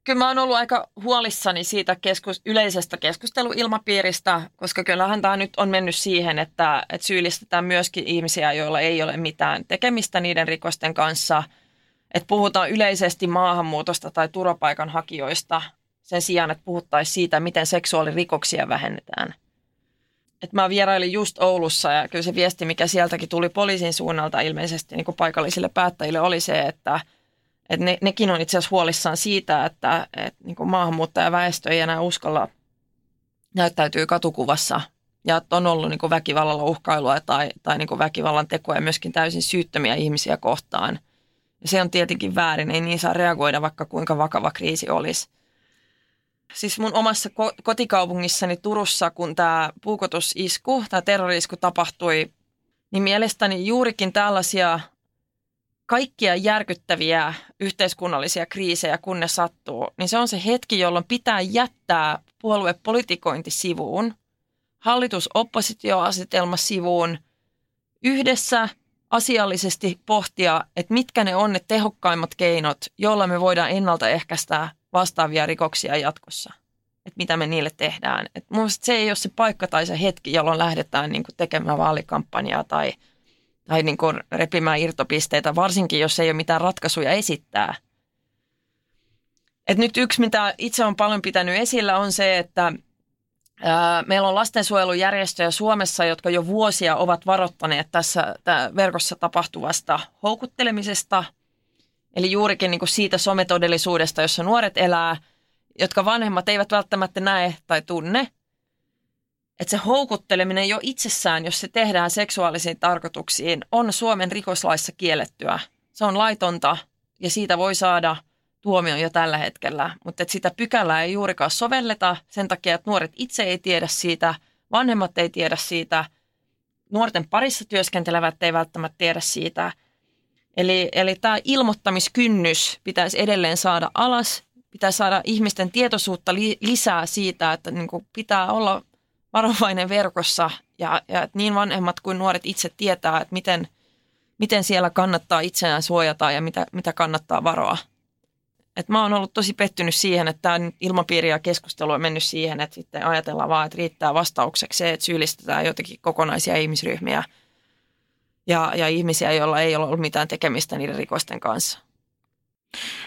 [SPEAKER 4] Kyllä mä oon ollut aika huolissani siitä keskus, yleisestä keskusteluilmapiiristä, koska kyllähän tämä nyt on mennyt siihen, että, että syyllistetään myöskin ihmisiä, joilla ei ole mitään tekemistä niiden rikosten kanssa. Että puhutaan yleisesti maahanmuutosta tai turvapaikanhakijoista sen sijaan, että puhuttaisiin siitä, miten seksuaalirikoksia vähennetään. Et mä vierailin just Oulussa ja kyllä se viesti, mikä sieltäkin tuli poliisin suunnalta ilmeisesti niin kuin paikallisille päättäjille oli se, että, että ne, nekin on itse asiassa huolissaan siitä, että, että niin kuin maahanmuuttajaväestö ei enää uskalla näyttäytyy katukuvassa ja että on ollut niin kuin väkivallalla uhkailua tai, tai niin kuin väkivallan tekoja myöskin täysin syyttömiä ihmisiä kohtaan. Ja se on tietenkin väärin, ei niin saa reagoida, vaikka kuinka vakava kriisi olisi. Siis mun omassa ko- kotikaupungissani Turussa, kun tämä puukotusisku, tämä terrorisku tapahtui, niin mielestäni juurikin tällaisia kaikkia järkyttäviä yhteiskunnallisia kriisejä, kun ne sattuu, niin se on se hetki, jolloin pitää jättää puoluepolitikointi sivuun, hallitus-oppositioasetelma sivuun, yhdessä asiallisesti pohtia, että mitkä ne on ne tehokkaimmat keinot, joilla me voidaan ennaltaehkäistä vastaavia rikoksia jatkossa. Että mitä me niille tehdään. Et mun se ei ole se paikka tai se hetki, jolloin lähdetään niin kuin tekemään vaalikampanjaa tai, tai niin kuin repimään irtopisteitä, varsinkin jos ei ole mitään ratkaisuja esittää. Et nyt yksi, mitä itse on paljon pitänyt esillä, on se, että Meillä on lastensuojelujärjestöjä Suomessa, jotka jo vuosia ovat varoittaneet tässä verkossa tapahtuvasta houkuttelemisesta. Eli juurikin niin kuin siitä sometodellisuudesta, jossa nuoret elää, jotka vanhemmat eivät välttämättä näe tai tunne. Että se houkutteleminen jo itsessään, jos se tehdään seksuaalisiin tarkoituksiin, on Suomen rikoslaissa kiellettyä. Se on laitonta ja siitä voi saada – tuomion jo tällä hetkellä, mutta sitä pykälää ei juurikaan sovelleta sen takia, että nuoret itse ei tiedä siitä, vanhemmat ei tiedä siitä, nuorten parissa työskentelevät ei välttämättä tiedä siitä. Eli, eli tämä ilmoittamiskynnys pitäisi edelleen saada alas, pitäisi saada ihmisten tietoisuutta li, lisää siitä, että niin kuin pitää olla varovainen verkossa. Ja, ja että niin vanhemmat kuin nuoret itse tietää, että miten, miten siellä kannattaa itseään suojata ja mitä, mitä kannattaa varoa. Et mä oon ollut tosi pettynyt siihen, että tämä ilmapiiri ja keskustelu on mennyt siihen, että sitten ajatellaan vaan, että riittää vastaukseksi se, että syyllistetään jotenkin kokonaisia ihmisryhmiä ja, ja ihmisiä, joilla ei ole ollut mitään tekemistä niiden rikosten kanssa.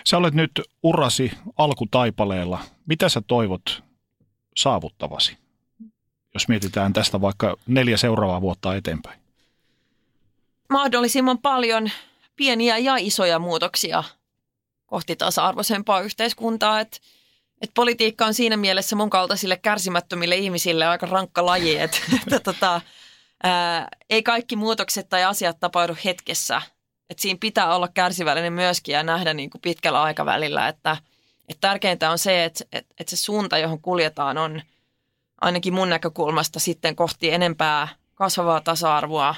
[SPEAKER 3] Sä olet nyt urasi alkutaipaleella. Mitä sä toivot saavuttavasi, jos mietitään tästä vaikka neljä seuraavaa vuotta eteenpäin?
[SPEAKER 4] Mahdollisimman paljon pieniä ja isoja muutoksia – kohti tasa-arvoisempaa yhteiskuntaa. Että et politiikka on siinä mielessä mun kaltaisille kärsimättömille ihmisille aika rankka laji, että, että tota, ää, ei kaikki muutokset tai asiat tapahdu hetkessä. Et siinä pitää olla kärsivällinen myöskin ja nähdä niin kuin pitkällä aikavälillä, että, että tärkeintä on se, että, että, että se suunta, johon kuljetaan, on ainakin mun näkökulmasta sitten kohti enempää kasvavaa tasa-arvoa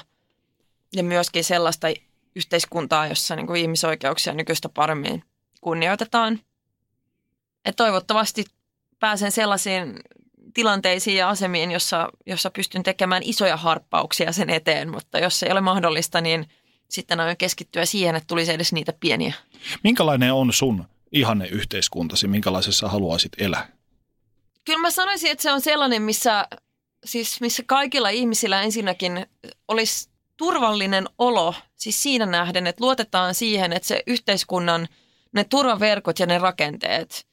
[SPEAKER 4] ja myöskin sellaista yhteiskuntaa, jossa niin kuin ihmisoikeuksia nykyistä paremmin kunnioitetaan. Et toivottavasti pääsen sellaisiin tilanteisiin ja asemiin, jossa, jossa pystyn tekemään isoja harppauksia sen eteen, mutta jos se ei ole mahdollista, niin sitten aion keskittyä siihen, että tulisi edes niitä pieniä.
[SPEAKER 3] Minkälainen on sun ihanne yhteiskuntasi, minkälaisessa haluaisit elää?
[SPEAKER 4] Kyllä mä sanoisin, että se on sellainen, missä, siis missä kaikilla ihmisillä ensinnäkin olisi turvallinen olo, siis siinä nähden, että luotetaan siihen, että se yhteiskunnan – ne turvaverkot ja ne rakenteet,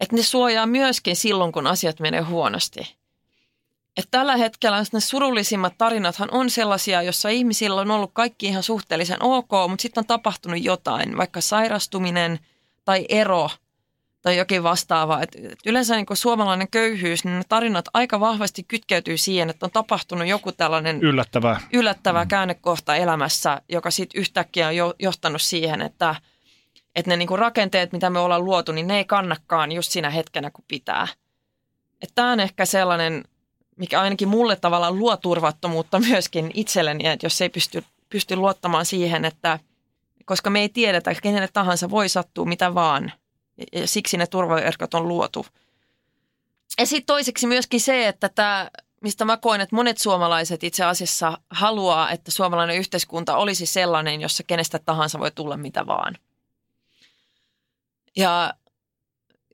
[SPEAKER 4] että ne suojaa myöskin silloin, kun asiat menee huonosti. Et tällä hetkellä ne surullisimmat tarinathan on sellaisia, jossa ihmisillä on ollut kaikki ihan suhteellisen ok, mutta sitten on tapahtunut jotain, vaikka sairastuminen tai ero tai jokin vastaava. Et yleensä niin suomalainen köyhyys, niin ne tarinat aika vahvasti kytkeytyy siihen, että on tapahtunut joku tällainen
[SPEAKER 3] yllättävä,
[SPEAKER 4] yllättävä käännekohta elämässä, joka sitten yhtäkkiä on jo, johtanut siihen, että – että ne niinku rakenteet, mitä me ollaan luotu, niin ne ei kannakaan just siinä hetkenä, kun pitää. Että tämä on ehkä sellainen, mikä ainakin mulle tavallaan luo turvattomuutta *laughs* myöskin itselleni, että jos ei pysty, pysty luottamaan siihen, että koska me ei tiedetä, kenelle tahansa voi sattua mitä vaan. Ja siksi ne turvaverkot on luotu. Ja sitten toiseksi myöskin se, että tämä, mistä mä koen, että monet suomalaiset itse asiassa haluaa, että suomalainen yhteiskunta olisi sellainen, jossa kenestä tahansa voi tulla mitä vaan – ja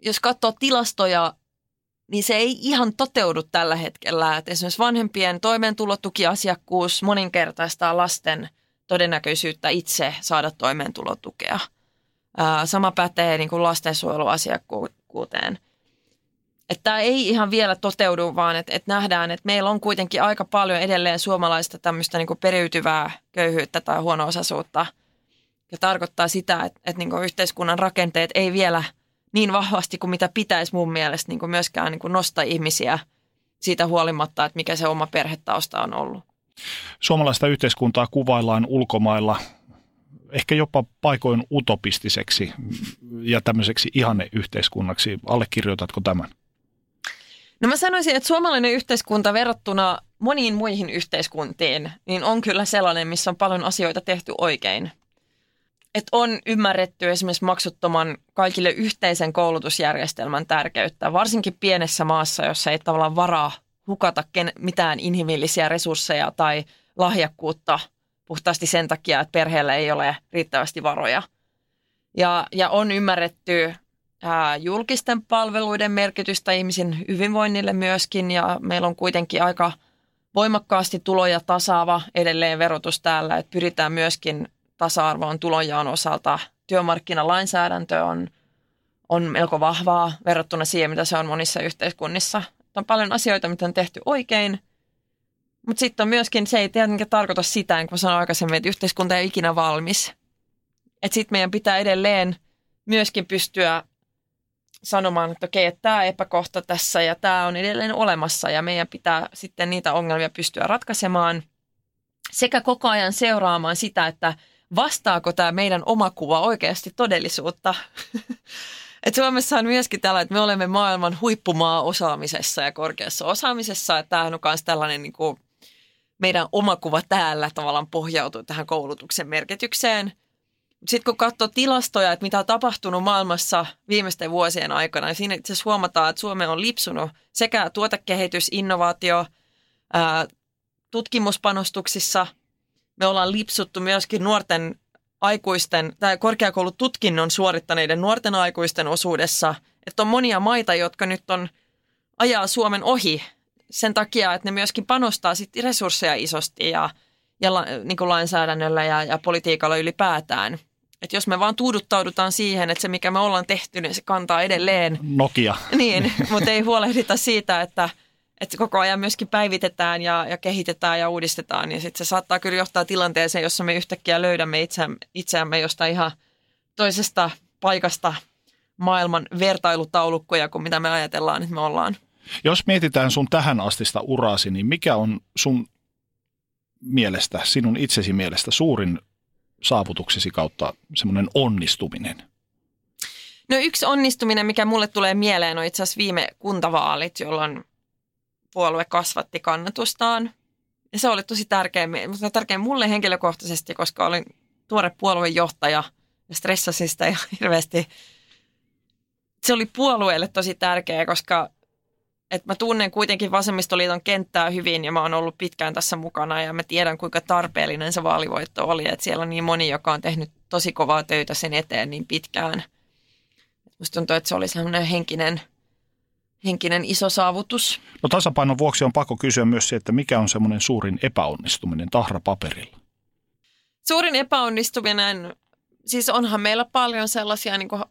[SPEAKER 4] jos katsoo tilastoja, niin se ei ihan toteudu tällä hetkellä. Että esimerkiksi vanhempien toimeentulotukiasiakkuus moninkertaistaa lasten todennäköisyyttä itse saada toimeentulotukea. Sama pätee niin kuin lastensuojeluasiakkuuteen. Tämä ei ihan vielä toteudu, vaan että, että nähdään, että meillä on kuitenkin aika paljon edelleen suomalaista tämmöistä niin periytyvää köyhyyttä tai huono-osaisuutta. Ja tarkoittaa sitä, että, että niin yhteiskunnan rakenteet ei vielä niin vahvasti kuin mitä pitäisi mun mielestä niin myöskään niin nostaa ihmisiä siitä huolimatta, että mikä se oma perhetausta on ollut.
[SPEAKER 3] Suomalaista yhteiskuntaa kuvaillaan ulkomailla ehkä jopa paikoin utopistiseksi ja tämmöiseksi ihanneyhteiskunnaksi. Allekirjoitatko tämän?
[SPEAKER 4] No mä sanoisin, että suomalainen yhteiskunta verrattuna moniin muihin yhteiskuntiin, niin on kyllä sellainen, missä on paljon asioita tehty oikein. Että on ymmärretty esimerkiksi maksuttoman kaikille yhteisen koulutusjärjestelmän tärkeyttä, varsinkin pienessä maassa, jossa ei tavallaan varaa hukata mitään inhimillisiä resursseja tai lahjakkuutta puhtaasti sen takia, että perheellä ei ole riittävästi varoja. Ja, ja on ymmärretty ää, julkisten palveluiden merkitystä ihmisen hyvinvoinnille myöskin ja meillä on kuitenkin aika voimakkaasti tuloja tasaava edelleen verotus täällä, että pyritään myöskin tasa-arvoon tulonjaon osalta. Työmarkkinalainsäädäntö on, on melko vahvaa verrattuna siihen, mitä se on monissa yhteiskunnissa. On paljon asioita, mitä on tehty oikein, mutta sitten on myöskin, se ei tietenkään tarkoita sitä, niin kuin sanoin aikaisemmin, että yhteiskunta ei ole ikinä valmis. Että sitten meidän pitää edelleen myöskin pystyä sanomaan, että okei, että tämä epäkohta tässä ja tämä on edelleen olemassa ja meidän pitää sitten niitä ongelmia pystyä ratkaisemaan sekä koko ajan seuraamaan sitä, että vastaako tämä meidän oma kuva oikeasti todellisuutta. *laughs* Et Suomessa on myöskin tällä, että me olemme maailman huippumaa osaamisessa ja korkeassa osaamisessa. Että tämähän on myös tällainen niin kuin meidän oma kuva täällä tavallaan pohjautuu tähän koulutuksen merkitykseen – sitten kun katsoo tilastoja, että mitä on tapahtunut maailmassa viimeisten vuosien aikana, niin siinä itse asiassa huomataan, että Suomi on lipsunut sekä tuotekehitys, innovaatio, ää, tutkimuspanostuksissa. Me ollaan lipsuttu myöskin nuorten aikuisten tai korkeakoulututkinnon suorittaneiden nuorten aikuisten osuudessa. Että on monia maita, jotka nyt on ajaa Suomen ohi sen takia, että ne myöskin panostaa sitten resursseja isosti ja, ja la, niin kuin lainsäädännöllä ja, ja politiikalla ylipäätään. Että jos me vaan tuuduttaudutaan siihen, että se mikä me ollaan tehty, niin se kantaa edelleen.
[SPEAKER 3] Nokia.
[SPEAKER 4] Niin, mutta ei huolehdita siitä, että, että koko ajan myöskin päivitetään ja, ja kehitetään ja uudistetaan. Ja sitten se saattaa kyllä johtaa tilanteeseen, jossa me yhtäkkiä löydämme itseämme, itseämme jostain ihan toisesta paikasta maailman vertailutaulukkoja kuin mitä me ajatellaan, että me ollaan.
[SPEAKER 3] Jos mietitään sun tähän astista uraasi, niin mikä on sun mielestä, sinun itsesi mielestä suurin saavutuksesi kautta semmoinen onnistuminen?
[SPEAKER 4] No yksi onnistuminen, mikä mulle tulee mieleen, on itse asiassa viime kuntavaalit, jolloin puolue kasvatti kannatustaan. Ja se oli tosi tärkeä, tärkeä mulle henkilökohtaisesti, koska olin tuore puoluejohtaja ja stressasin sitä *laughs* ihan hirveästi. Se oli puolueelle tosi tärkeä, koska et mä tunnen kuitenkin vasemmistoliiton kenttää hyvin ja mä oon ollut pitkään tässä mukana ja mä tiedän kuinka tarpeellinen se vaalivoitto oli. Että siellä on niin moni, joka on tehnyt tosi kovaa töitä sen eteen niin pitkään. Musta tuntuu, että se oli semmoinen henkinen, henkinen iso saavutus.
[SPEAKER 3] No tasapainon vuoksi on pakko kysyä myös se, että mikä on semmoinen suurin epäonnistuminen tahrapaperilla?
[SPEAKER 4] Suurin epäonnistuminen, siis onhan meillä paljon sellaisia, niin kuin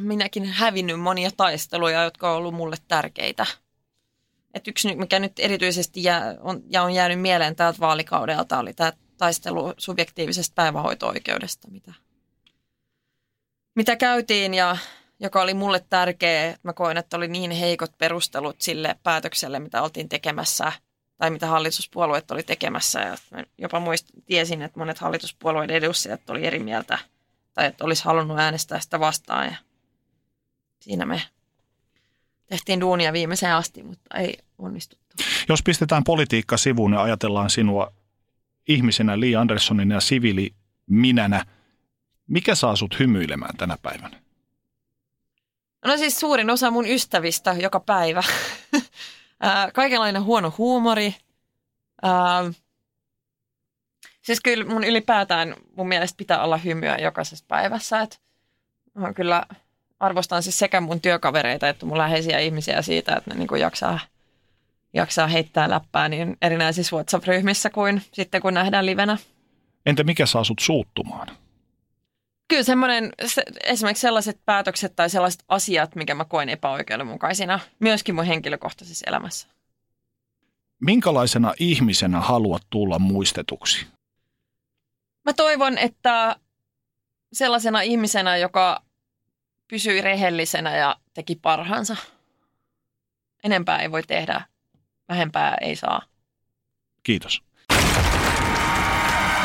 [SPEAKER 4] minäkin hävinnyt monia taisteluja, jotka on ollut mulle tärkeitä – et yksi, mikä nyt erityisesti jää, on, ja on jäänyt mieleen tältä vaalikaudelta, oli tämä taistelu subjektiivisesta päivähoito-oikeudesta, mitä, mitä käytiin ja joka oli mulle tärkeä. Mä koin, että oli niin heikot perustelut sille päätökselle, mitä oltiin tekemässä tai mitä hallituspuolueet oli tekemässä. Ja mä jopa muist, tiesin, että monet hallituspuolueiden edustajat oli eri mieltä tai että olisi halunnut äänestää sitä vastaan. Ja siinä me tehtiin duunia viimeiseen asti, mutta ei onnistuttu.
[SPEAKER 3] Jos pistetään politiikka sivuun ja ajatellaan sinua ihmisenä Lee Anderssonin ja siviili minänä, mikä saa sut hymyilemään tänä päivänä?
[SPEAKER 4] No siis suurin osa mun ystävistä joka päivä. *laughs* Kaikenlainen huono huumori. Siis kyllä mun ylipäätään mun mielestä pitää olla hymyä jokaisessa päivässä. Että mä kyllä arvostan siis sekä mun työkavereita että mun läheisiä ihmisiä siitä, että ne niin kuin jaksaa, jaksaa heittää läppää niin erinäisissä WhatsApp-ryhmissä kuin sitten kun nähdään livenä.
[SPEAKER 3] Entä mikä saa sut suuttumaan?
[SPEAKER 4] Kyllä semmoinen, se, esimerkiksi sellaiset päätökset tai sellaiset asiat, mikä mä koen epäoikeudenmukaisina, myöskin mun henkilökohtaisessa elämässä.
[SPEAKER 3] Minkälaisena ihmisenä haluat tulla muistetuksi?
[SPEAKER 4] Mä toivon, että sellaisena ihmisenä, joka pysyi rehellisenä ja teki parhaansa. Enempää ei voi tehdä, vähempää ei saa.
[SPEAKER 3] Kiitos.